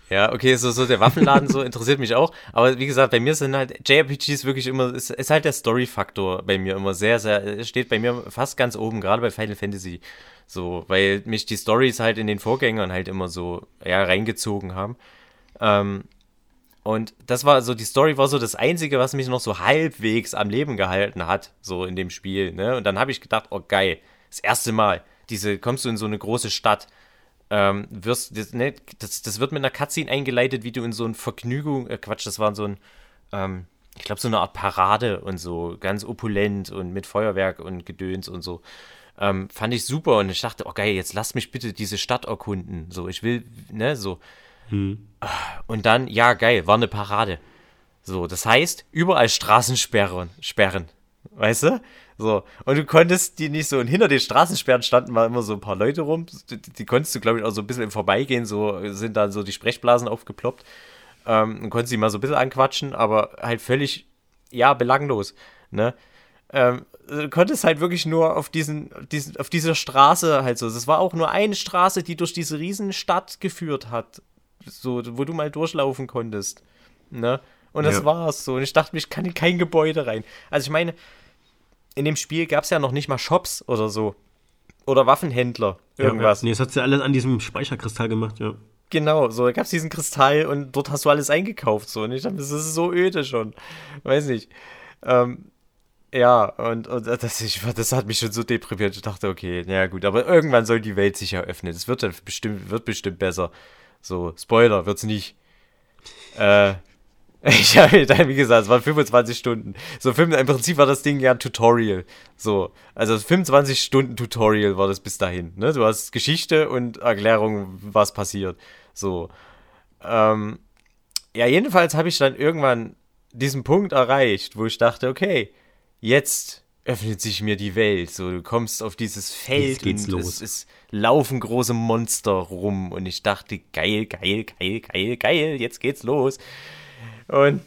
Ja, okay, so, so der Waffenladen so interessiert mich auch. Aber wie gesagt, bei mir sind halt JRPGs wirklich immer, ist, ist halt der Story-Faktor bei mir immer sehr, sehr, steht bei mir fast ganz oben, gerade bei Final Fantasy. So, weil mich die Stories halt in den Vorgängern halt immer so, ja, reingezogen haben. Ähm, und das war so, die Story war so das Einzige, was mich noch so halbwegs am Leben gehalten hat, so in dem Spiel. Ne? Und dann habe ich gedacht, oh geil, das erste Mal, diese, kommst du in so eine große Stadt, ähm, wirst, das, ne, das, das wird mit einer Cutscene eingeleitet, wie du in so ein Vergnügung, äh, Quatsch, das war so ein, ähm, ich glaube, so eine Art Parade und so, ganz opulent und mit Feuerwerk und Gedöns und so. Ähm, fand ich super und ich dachte, oh geil, jetzt lass mich bitte diese Stadt erkunden. So, ich will, ne, so. Und dann, ja, geil, war eine Parade. So, das heißt, überall Straßensperren, Sperren, weißt du? So, und du konntest die nicht so, und hinter den Straßensperren standen mal immer so ein paar Leute rum, die, die konntest du, glaube ich, auch so ein bisschen im Vorbeigehen, so sind dann so die Sprechblasen aufgeploppt, ähm, und konntest sie mal so ein bisschen anquatschen, aber halt völlig, ja, belanglos, ne? Ähm, du konntest halt wirklich nur auf diesen, diesen, auf dieser Straße halt so. Es war auch nur eine Straße, die durch diese Riesenstadt geführt hat. So, wo du mal durchlaufen konntest. Ne? Und das ja. war's so. Und ich dachte, ich kann in kein Gebäude rein. Also ich meine, in dem Spiel gab es ja noch nicht mal Shops oder so. Oder Waffenhändler. Irgendwas. Ja, nee, das hat ja alles an diesem Speicherkristall gemacht, ja. Genau, so, da gab es diesen Kristall und dort hast du alles eingekauft. So. Und ich dachte, das ist so öde schon. Weiß nicht. Ähm, ja, und, und das, ich, das hat mich schon so deprimiert. Ich dachte, okay, naja gut, aber irgendwann soll die Welt sich eröffnen. Es wird dann bestimmt, wird bestimmt besser. So, Spoiler, wird's nicht. Äh, ich habe dann, wie gesagt, es waren 25 Stunden. So, im Prinzip war das Ding ja ein Tutorial. So, also 25 Stunden Tutorial war das bis dahin. Ne? Du hast Geschichte und Erklärung, was passiert. So. Ähm, ja, jedenfalls habe ich dann irgendwann diesen Punkt erreicht, wo ich dachte, okay, jetzt öffnet sich mir die Welt. So, du kommst auf dieses Feld und los. es, es laufen große Monster rum und ich dachte, geil, geil, geil, geil, geil, jetzt geht's los. Und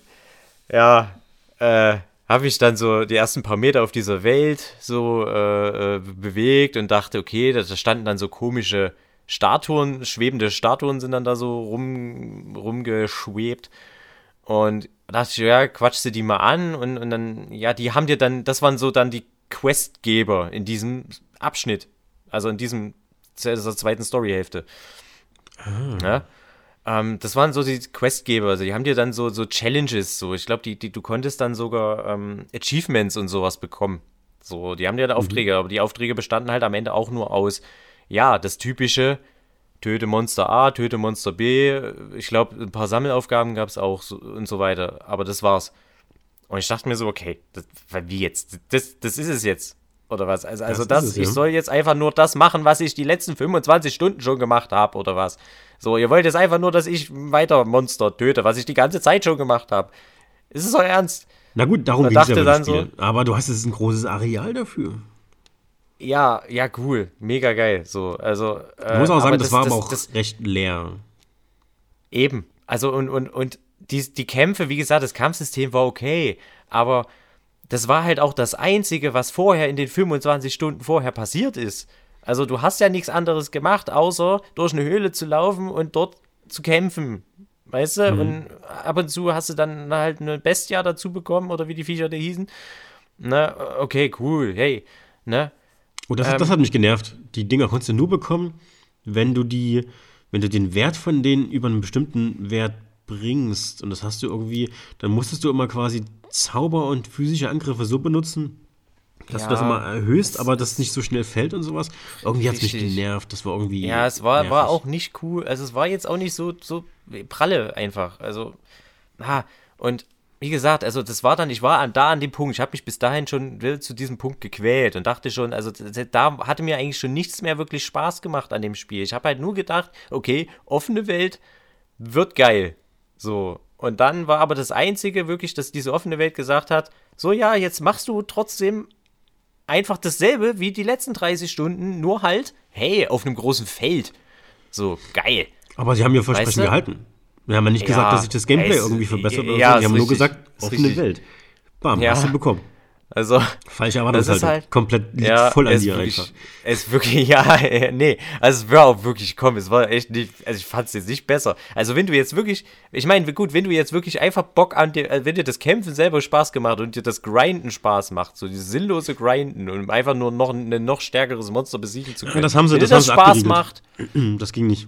ja, äh, habe ich dann so die ersten paar Meter auf dieser Welt so äh, äh, bewegt und dachte, okay, da, da standen dann so komische Statuen, schwebende Statuen sind dann da so rum, rumgeschwebt. Und da dachte ich, ja, quatschst du die mal an und, und dann, ja, die haben dir dann, das waren so dann die Questgeber in diesem Abschnitt. Also in diesem, dieser zweiten Storyhälfte. Ah. Ja? Ähm, das waren so die Questgeber, also die haben dir dann so, so Challenges, so, ich glaube, die, die, du konntest dann sogar ähm, Achievements und sowas bekommen. So, die haben dir dann mhm. Aufträge, aber die Aufträge bestanden halt am Ende auch nur aus, ja, das typische, töte Monster A, töte Monster B. Ich glaube, ein paar Sammelaufgaben gab es auch so, und so weiter. Aber das war's. Und ich dachte mir so, okay, das, wie jetzt? Das, das ist es jetzt. Oder was? Also, also das, das es, ich ja. soll jetzt einfach nur das machen, was ich die letzten 25 Stunden schon gemacht habe, oder was? So, ihr wollt jetzt einfach nur, dass ich weiter Monster töte, was ich die ganze Zeit schon gemacht habe. Ist es euer Ernst? Na gut, darum geht es ja dann so. Aber du hast jetzt ein großes Areal dafür. Ja, ja, cool. Mega geil. So, also. Äh, ich muss auch sagen, das, das, war das, aber auch das, recht leer. Eben. Also, und, und, und die, die Kämpfe, wie gesagt, das Kampfsystem war okay, aber das war halt auch das Einzige, was vorher in den 25 Stunden vorher passiert ist. Also, du hast ja nichts anderes gemacht, außer durch eine Höhle zu laufen und dort zu kämpfen. Weißt du? Mhm. Und ab und zu hast du dann halt eine Bestia dazu bekommen oder wie die Viecher da hießen. Na, okay, cool, hey. Ne? Oh, das, ähm, das hat mich genervt. Die Dinger konntest du nur bekommen, wenn du die, wenn du den Wert von denen über einen bestimmten Wert bringst. Und das hast du irgendwie, dann musstest du immer quasi Zauber und physische Angriffe so benutzen, dass ja, du das immer erhöhst, das aber das nicht so schnell fällt und sowas. Irgendwie hat es mich genervt. Das war irgendwie. Ja, es war, war auch nicht cool. Also es war jetzt auch nicht so, so pralle einfach. Also, ha, und wie gesagt, also das war dann, ich war an, da an dem Punkt, ich habe mich bis dahin schon zu diesem Punkt gequält und dachte schon, also da hatte mir eigentlich schon nichts mehr wirklich Spaß gemacht an dem Spiel. Ich habe halt nur gedacht, okay, offene Welt wird geil. So. Und dann war aber das Einzige wirklich, dass diese offene Welt gesagt hat, so ja, jetzt machst du trotzdem einfach dasselbe wie die letzten 30 Stunden, nur halt, hey, auf einem großen Feld. So, geil. Aber sie haben ihr Versprechen weißt du? gehalten. Wir haben ja nicht ja, gesagt, dass sich das Gameplay irgendwie verbessert oder ja, so. Wir haben nur gesagt, offene richtig. Welt. Bam, ja. hast du bekommen. Also, falsche Erwartungshaltung. Halt, komplett ja, voll an dir wirklich, einfach. Es ist wirklich, ja, nee, also es war auch wirklich, komm, es war echt nicht, also ich fand es jetzt nicht besser. Also wenn du jetzt wirklich, ich meine, gut, wenn du jetzt wirklich einfach Bock an dir, äh, wenn dir das Kämpfen selber Spaß gemacht und dir das Grinden Spaß macht, so dieses sinnlose Grinden und einfach nur noch ein noch stärkeres Monster besiegen zu können. Ja, das haben sie, wenn das, das Spaß abgeriegelt. macht. Das ging nicht.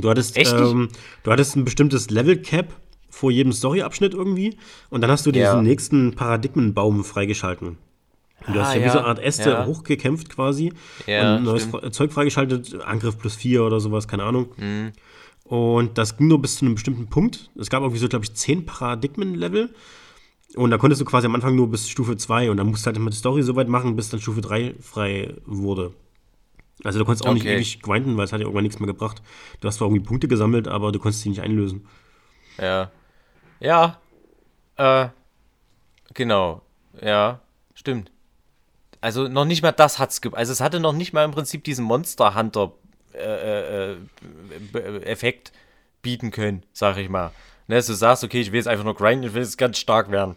Du hattest, ähm, du hattest ein bestimmtes Level-Cap vor jedem Story-Abschnitt irgendwie und dann hast du diesen ja. nächsten Paradigmenbaum freigeschalten. Und du ah, hast ja, ja, wie so eine Art Äste ja. hochgekämpft quasi ja, und neues stimmt. Zeug freigeschaltet, Angriff plus 4 oder sowas, keine Ahnung. Mhm. Und das ging nur bis zu einem bestimmten Punkt. Es gab irgendwie so, glaube ich, 10 Paradigmen-Level. Und da konntest du quasi am Anfang nur bis Stufe 2 und dann musst du halt immer die Story so weit machen, bis dann Stufe 3 frei wurde. Also du konntest auch okay. nicht ewig grinden, weil es hat ja irgendwann nichts mehr gebracht. Du hast zwar irgendwie Punkte gesammelt, aber du konntest sie nicht einlösen. Ja. Ja. Äh, genau. Ja, stimmt. Also noch nicht mal das hat's ge Also es hatte noch nicht mal im Prinzip diesen Monster Hunter äh, äh, äh Effekt bieten können, sag ich mal. Ne, dass du sagst, okay, ich will jetzt einfach nur grinden, ich will jetzt ganz stark werden.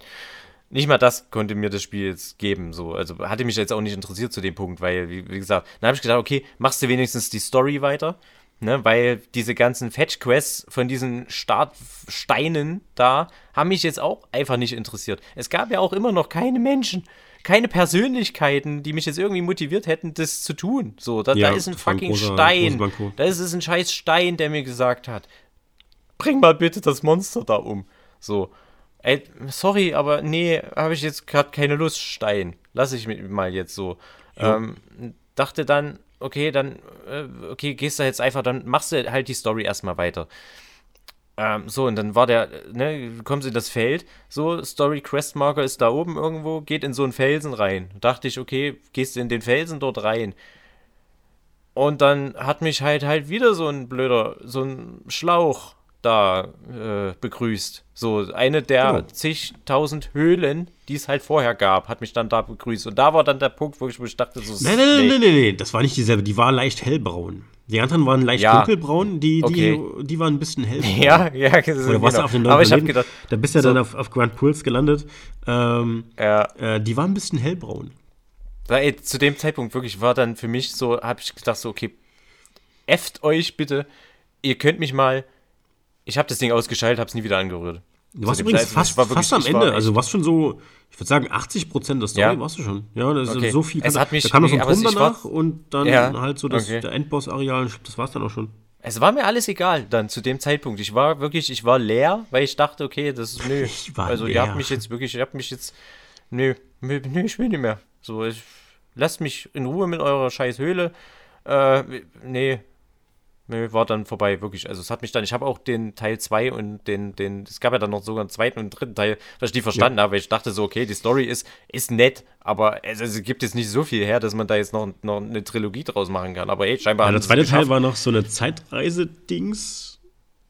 Nicht mal das konnte mir das Spiel jetzt geben. So. Also hatte mich jetzt auch nicht interessiert zu dem Punkt, weil, wie, wie gesagt, dann habe ich gedacht, okay, machst du wenigstens die Story weiter. Ne, weil diese ganzen Fetch-Quests von diesen Startsteinen da haben mich jetzt auch einfach nicht interessiert. Es gab ja auch immer noch keine Menschen, keine Persönlichkeiten, die mich jetzt irgendwie motiviert hätten, das zu tun. So, da, ja, da ist ein fucking großer, Stein. Da ist es ein scheiß Stein, der mir gesagt hat, bring mal bitte das Monster da um. So. Ey, sorry, aber nee, habe ich jetzt gerade keine Lust, Stein. Lass ich mal jetzt so. Ja. Ähm, dachte dann, okay, dann, äh, okay, gehst du jetzt einfach, dann machst du halt die Story erstmal weiter. Ähm, so, und dann war der, ne, kommst in das Feld, so, Story Quest Marker ist da oben irgendwo, geht in so einen Felsen rein. Dachte ich, okay, gehst du in den Felsen dort rein. Und dann hat mich halt halt wieder so ein blöder, so ein Schlauch da äh, begrüßt. So, eine der oh. zigtausend Höhlen, die es halt vorher gab, hat mich dann da begrüßt. Und da war dann der Punkt, wo ich, ich dachte, so. Nein, nein, nein, nein, nein, nein, das war nicht dieselbe, die war leicht hellbraun. Die anderen waren leicht ja. dunkelbraun, die, okay. die, die waren ein bisschen hellbraun. Ja, ja, Oder warst genau. auf den Aber ich hab gedacht. Da bist du ja so. dann auf, auf Grand Pulse gelandet. Ähm, ja. Äh, die waren ein bisschen hellbraun. Da, ey, zu dem Zeitpunkt wirklich war dann für mich so, habe ich gedacht, so, okay, efft euch bitte. Ihr könnt mich mal ich habe das Ding ausgeschaltet, habe es nie wieder angerührt. Du warst übrigens fast, war wirklich, fast am Ende. Also warst schon so, ich würde sagen, 80 Prozent der Story ja. warst du schon. Ja, das okay. ist so viel. Es hat mich, da kam noch so ein Brunnen danach und dann ja. halt so das, okay. der Endboss-Areal. Das war's dann auch schon. Es war mir alles egal dann zu dem Zeitpunkt. Ich war wirklich, ich war leer, weil ich dachte, okay, das ist nö. Ich war also leer. ihr habt mich jetzt wirklich, ihr habt mich jetzt, nö, nö, ich will nicht mehr. So, ich, lasst mich in Ruhe mit eurer scheiß Höhle. Äh, nee, Nö, war dann vorbei, wirklich. Also es hat mich dann, ich habe auch den Teil 2 und den, den, es gab ja dann noch sogar einen zweiten und dritten Teil, was ich nie verstanden ja. habe, weil ich dachte so, okay, die Story ist, ist nett, aber es, es gibt jetzt nicht so viel her, dass man da jetzt noch, noch eine Trilogie draus machen kann. Aber ey, scheinbar. Ja, der zweite Teil war noch so eine Zeitreise-Dings.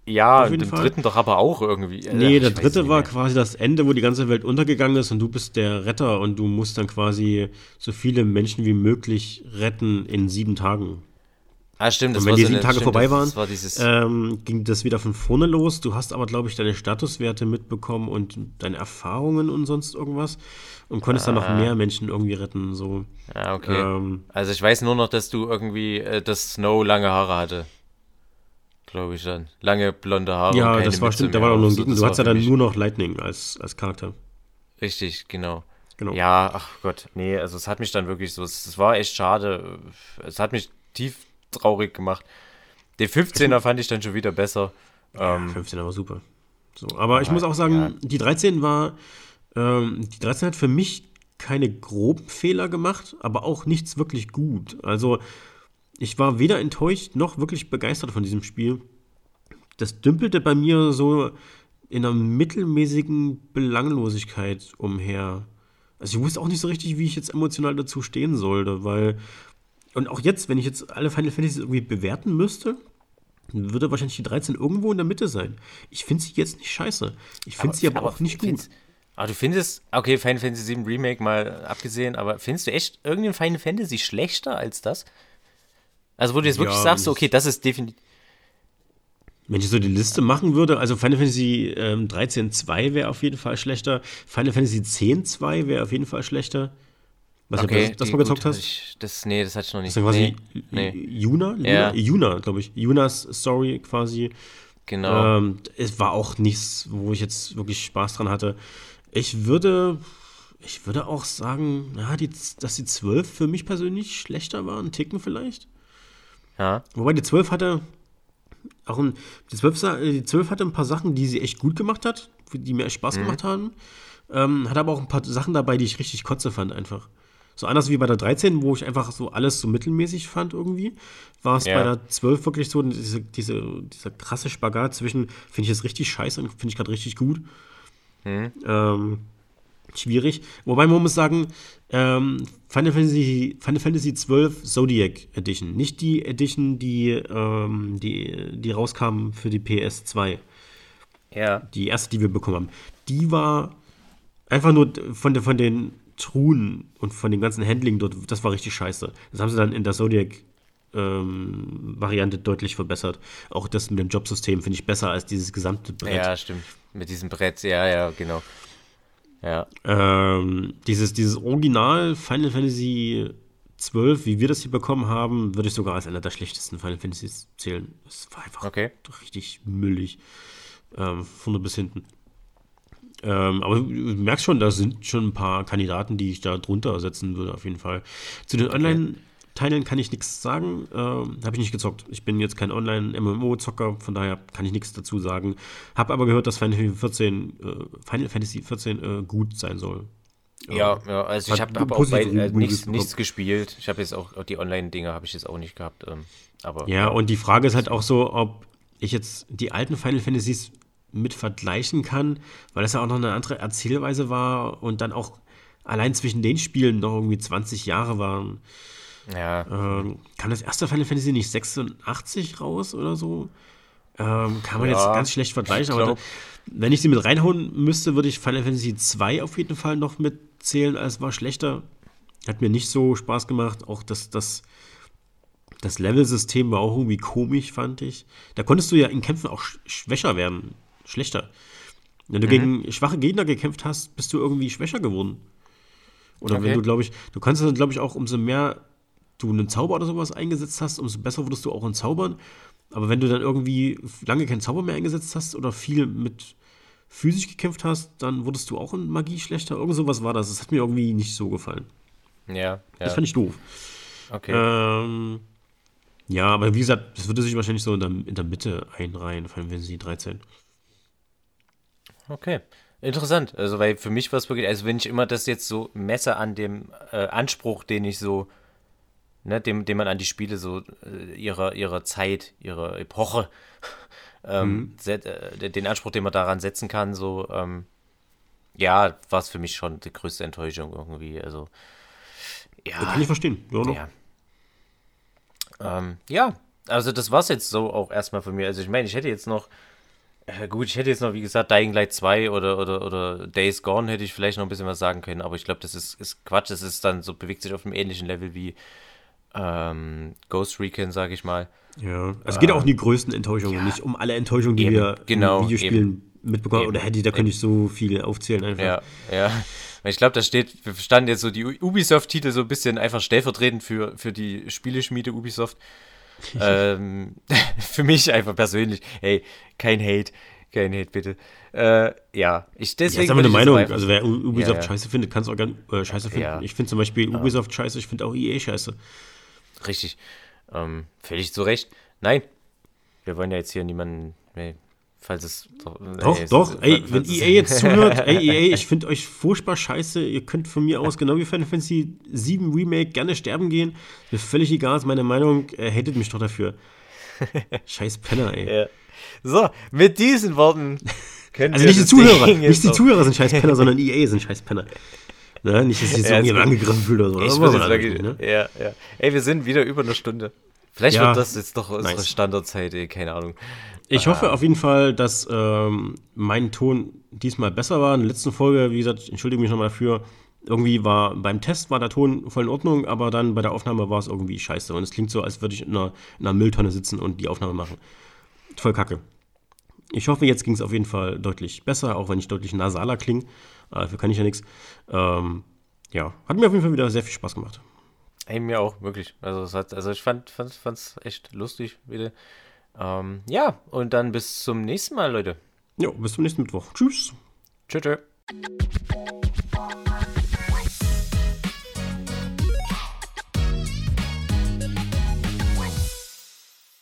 Ja, den dritten doch aber auch irgendwie. Nee, der dritte war quasi das Ende, wo die ganze Welt untergegangen ist und du bist der Retter und du musst dann quasi so viele Menschen wie möglich retten in sieben Tagen. Ah, stimmt. und wenn die sieben so Tage stimmt, vorbei waren, war ähm, ging das wieder von vorne los. Du hast aber, glaube ich, deine Statuswerte mitbekommen und deine Erfahrungen und sonst irgendwas und konntest ah. dann noch ah. mehr Menschen irgendwie retten. So. Ah, okay. Ähm, also ich weiß nur noch, dass du irgendwie, äh, dass Snow lange Haare hatte. Glaube ich dann. Lange blonde Haare. Ja, das war stimmt. Da war auch nur ein Gegner. Du hattest ja dann nur noch Lightning als, als Charakter. Richtig, genau. Genau. Ja, ach Gott, nee, also es hat mich dann wirklich so, es, es war echt schade. Es hat mich tief traurig gemacht. Den 15er fand ich dann schon wieder besser. Ja, ähm, 15er war super. So, aber ich muss auch sagen, ja. die 13 war, ähm, die 13 hat für mich keine groben Fehler gemacht, aber auch nichts wirklich gut. Also ich war weder enttäuscht noch wirklich begeistert von diesem Spiel. Das dümpelte bei mir so in einer mittelmäßigen Belanglosigkeit umher. Also ich wusste auch nicht so richtig, wie ich jetzt emotional dazu stehen sollte, weil und auch jetzt, wenn ich jetzt alle Final Fantasy irgendwie bewerten müsste, würde wahrscheinlich die 13 irgendwo in der Mitte sein. Ich finde sie jetzt nicht scheiße. Ich finde sie aber, aber, auch nicht gut. Aber du findest, okay, Final Fantasy 7 Remake mal abgesehen, aber findest du echt irgendein Final Fantasy schlechter als das? Also, wo du jetzt ja, wirklich sagst, okay, das ist definitiv. Wenn ich so die Liste machen würde, also Final Fantasy ähm, 13.2 wäre auf jeden Fall schlechter, Final Fantasy 10.2 wäre auf jeden Fall schlechter. Was okay, das, das mal gezockt hast? Ich, das, nee, das hatte ich noch nicht. Das ist quasi nee. Yuna? Ja. Yuna, glaube ich. Yunas Story quasi. Genau. Ähm, es war auch nichts, wo ich jetzt wirklich Spaß dran hatte. Ich würde, ich würde auch sagen, ja, die, dass die 12 für mich persönlich schlechter war, ein Ticken vielleicht. Ja. Wobei die 12 hatte auch ein, die 12, die 12 hatte ein paar Sachen, die sie echt gut gemacht hat, die mir echt Spaß mhm. gemacht haben. Ähm, hat aber auch ein paar Sachen dabei, die ich richtig kotze fand einfach. So anders wie bei der 13, wo ich einfach so alles so mittelmäßig fand irgendwie, war es ja. bei der 12 wirklich so diese, diese, dieser krasse Spagat zwischen, finde ich jetzt richtig scheiße und finde ich gerade richtig gut. Mhm. Ähm, schwierig. Wobei man muss sagen, ähm, Final, Fantasy, Final Fantasy 12 Zodiac Edition, nicht die Edition, die, ähm, die, die rauskam für die PS2. Ja. Die erste, die wir bekommen haben. Die war einfach nur von, de, von den Truhen und von dem ganzen Handling dort, das war richtig scheiße. Das haben sie dann in der Zodiac ähm, Variante deutlich verbessert. Auch das mit dem Jobsystem finde ich besser als dieses gesamte Brett. Ja, stimmt. Mit diesem Brett, ja, ja, genau. Ja. Ähm, dieses, dieses Original Final Fantasy 12, wie wir das hier bekommen haben, würde ich sogar als einer der schlechtesten Final Fantasies zählen. Es war einfach okay. richtig müllig. Ähm, vorne bis hinten. Ähm, aber du merkst schon, da sind schon ein paar Kandidaten, die ich da drunter setzen würde, auf jeden Fall. Zu den Online-Teilen kann ich nichts sagen. Ähm, Habe ich nicht gezockt. Ich bin jetzt kein Online-MMO-Zocker, von daher kann ich nichts dazu sagen. Habe aber gehört, dass Final Fantasy 14, äh, Final Fantasy 14 äh, gut sein soll. Ja, ja, also ich habe hab auch bei, äh, nichts, nichts gespielt. Ich habe jetzt auch die Online-Dinge habe ich jetzt auch nicht gehabt. Ähm, aber ja, und die Frage ist halt auch so, ob ich jetzt die alten Final Fantasies mit vergleichen kann, weil das ja auch noch eine andere Erzählweise war und dann auch allein zwischen den Spielen noch irgendwie 20 Jahre waren. Ja. Ähm, kam das erste Final Fantasy nicht 86 raus oder so? Ähm, kann man ja, jetzt ganz schlecht vergleichen, aber da, wenn ich sie mit reinhauen müsste, würde ich Final Fantasy 2 auf jeden Fall noch mitzählen, als war schlechter. Hat mir nicht so Spaß gemacht. Auch das, das, das Level-System war auch irgendwie komisch, fand ich. Da konntest du ja in Kämpfen auch schwächer werden schlechter. Wenn du mhm. gegen schwache Gegner gekämpft hast, bist du irgendwie schwächer geworden. Oder okay. wenn du, glaube ich, du kannst dann, glaube ich, auch umso mehr du einen Zauber oder sowas eingesetzt hast, umso besser wurdest du auch in Zaubern. Aber wenn du dann irgendwie lange keinen Zauber mehr eingesetzt hast oder viel mit physisch gekämpft hast, dann wurdest du auch in Magie schlechter. Irgend sowas war das. Das hat mir irgendwie nicht so gefallen. Ja, ja. Das fand ich doof. Okay. Ähm, ja, aber wie gesagt, das würde sich wahrscheinlich so in der, in der Mitte einreihen, vor allem wenn sie 13. Okay. Interessant. Also, weil für mich war es wirklich, also wenn ich immer das jetzt so messe an dem äh, Anspruch, den ich so, ne, dem, dem man an die Spiele so äh, ihrer, ihrer Zeit, ihrer Epoche, ähm, mhm. set, äh, den Anspruch, den man daran setzen kann, so, ähm, ja, war es für mich schon die größte Enttäuschung irgendwie. Also, ja. Das kann ich verstehen. Ja, ja. Ähm, ja, also das war es jetzt so auch erstmal von mir. Also ich meine, ich hätte jetzt noch ja, gut, ich hätte jetzt noch, wie gesagt, Dying Light 2 oder, oder, oder Days Gone hätte ich vielleicht noch ein bisschen was sagen können, aber ich glaube, das ist, ist Quatsch. Das ist dann so, bewegt sich auf einem ähnlichen Level wie ähm, Ghost Recon, sage ich mal. Ja, es geht ähm, auch um die größten Enttäuschungen, ja, nicht um alle Enttäuschungen, die eben, wir genau, in Videospielen eben, mitbekommen. Eben, oder hätte, da könnte ich so viele aufzählen einfach. Ja, ja. Ich glaube, da steht, wir standen jetzt so die Ubisoft-Titel so ein bisschen einfach stellvertretend für, für die Spieleschmiede Ubisoft ähm, für mich einfach persönlich, hey, kein Hate, kein Hate, bitte. Äh, ja, ich deswegen. Ja, ist eine Meinung. Also, wer Ubisoft ja, ja. scheiße findet, kann es auch gerne äh, scheiße finden. Ja. Ich finde zum Beispiel Ubisoft scheiße, ich finde auch EA scheiße. Richtig. Ähm, völlig zu Recht. Nein, wir wollen ja jetzt hier niemanden. Nee, Falls es. Doch, nee, doch, es, ey, wenn EA jetzt zuhört, ey, EA, ich finde euch furchtbar scheiße. Ihr könnt von mir aus, genau wie Final Fantasy 7 Remake, gerne sterben gehen. Mir völlig egal, ist meine Meinung. Er hatet mich doch dafür. Scheiß Penner, ey. Ja. So, mit diesen Worten können Also nicht die Zuhörer, nicht die Zuhörer sind scheiß Penner, sondern EA sind scheiß Penner. Ne? Nicht, dass sich so ja, angegriffen fühlt oder so. Ich das wirklich, nicht, ne? Ja, ja. Ey, wir sind wieder über eine Stunde. Vielleicht ja, wird das jetzt doch unsere nice. Standardzeit, ey, keine Ahnung. Ich hoffe auf jeden Fall, dass ähm, mein Ton diesmal besser war. In der letzten Folge, wie gesagt, entschuldige mich nochmal dafür. Irgendwie war beim Test war der Ton voll in Ordnung, aber dann bei der Aufnahme war es irgendwie scheiße. Und es klingt so, als würde ich in einer, in einer Mülltonne sitzen und die Aufnahme machen. Voll kacke. Ich hoffe, jetzt ging es auf jeden Fall deutlich besser, auch wenn ich deutlich nasaler klinge. Dafür kann ich ja nichts. Ähm, ja, hat mir auf jeden Fall wieder sehr viel Spaß gemacht. Ey, mir auch, wirklich. Also, es hat, also ich fand es echt lustig wieder. Ähm, ja, und dann bis zum nächsten Mal, Leute. Ja, bis zum nächsten Mittwoch. Tschüss. Tschüss. tschüss.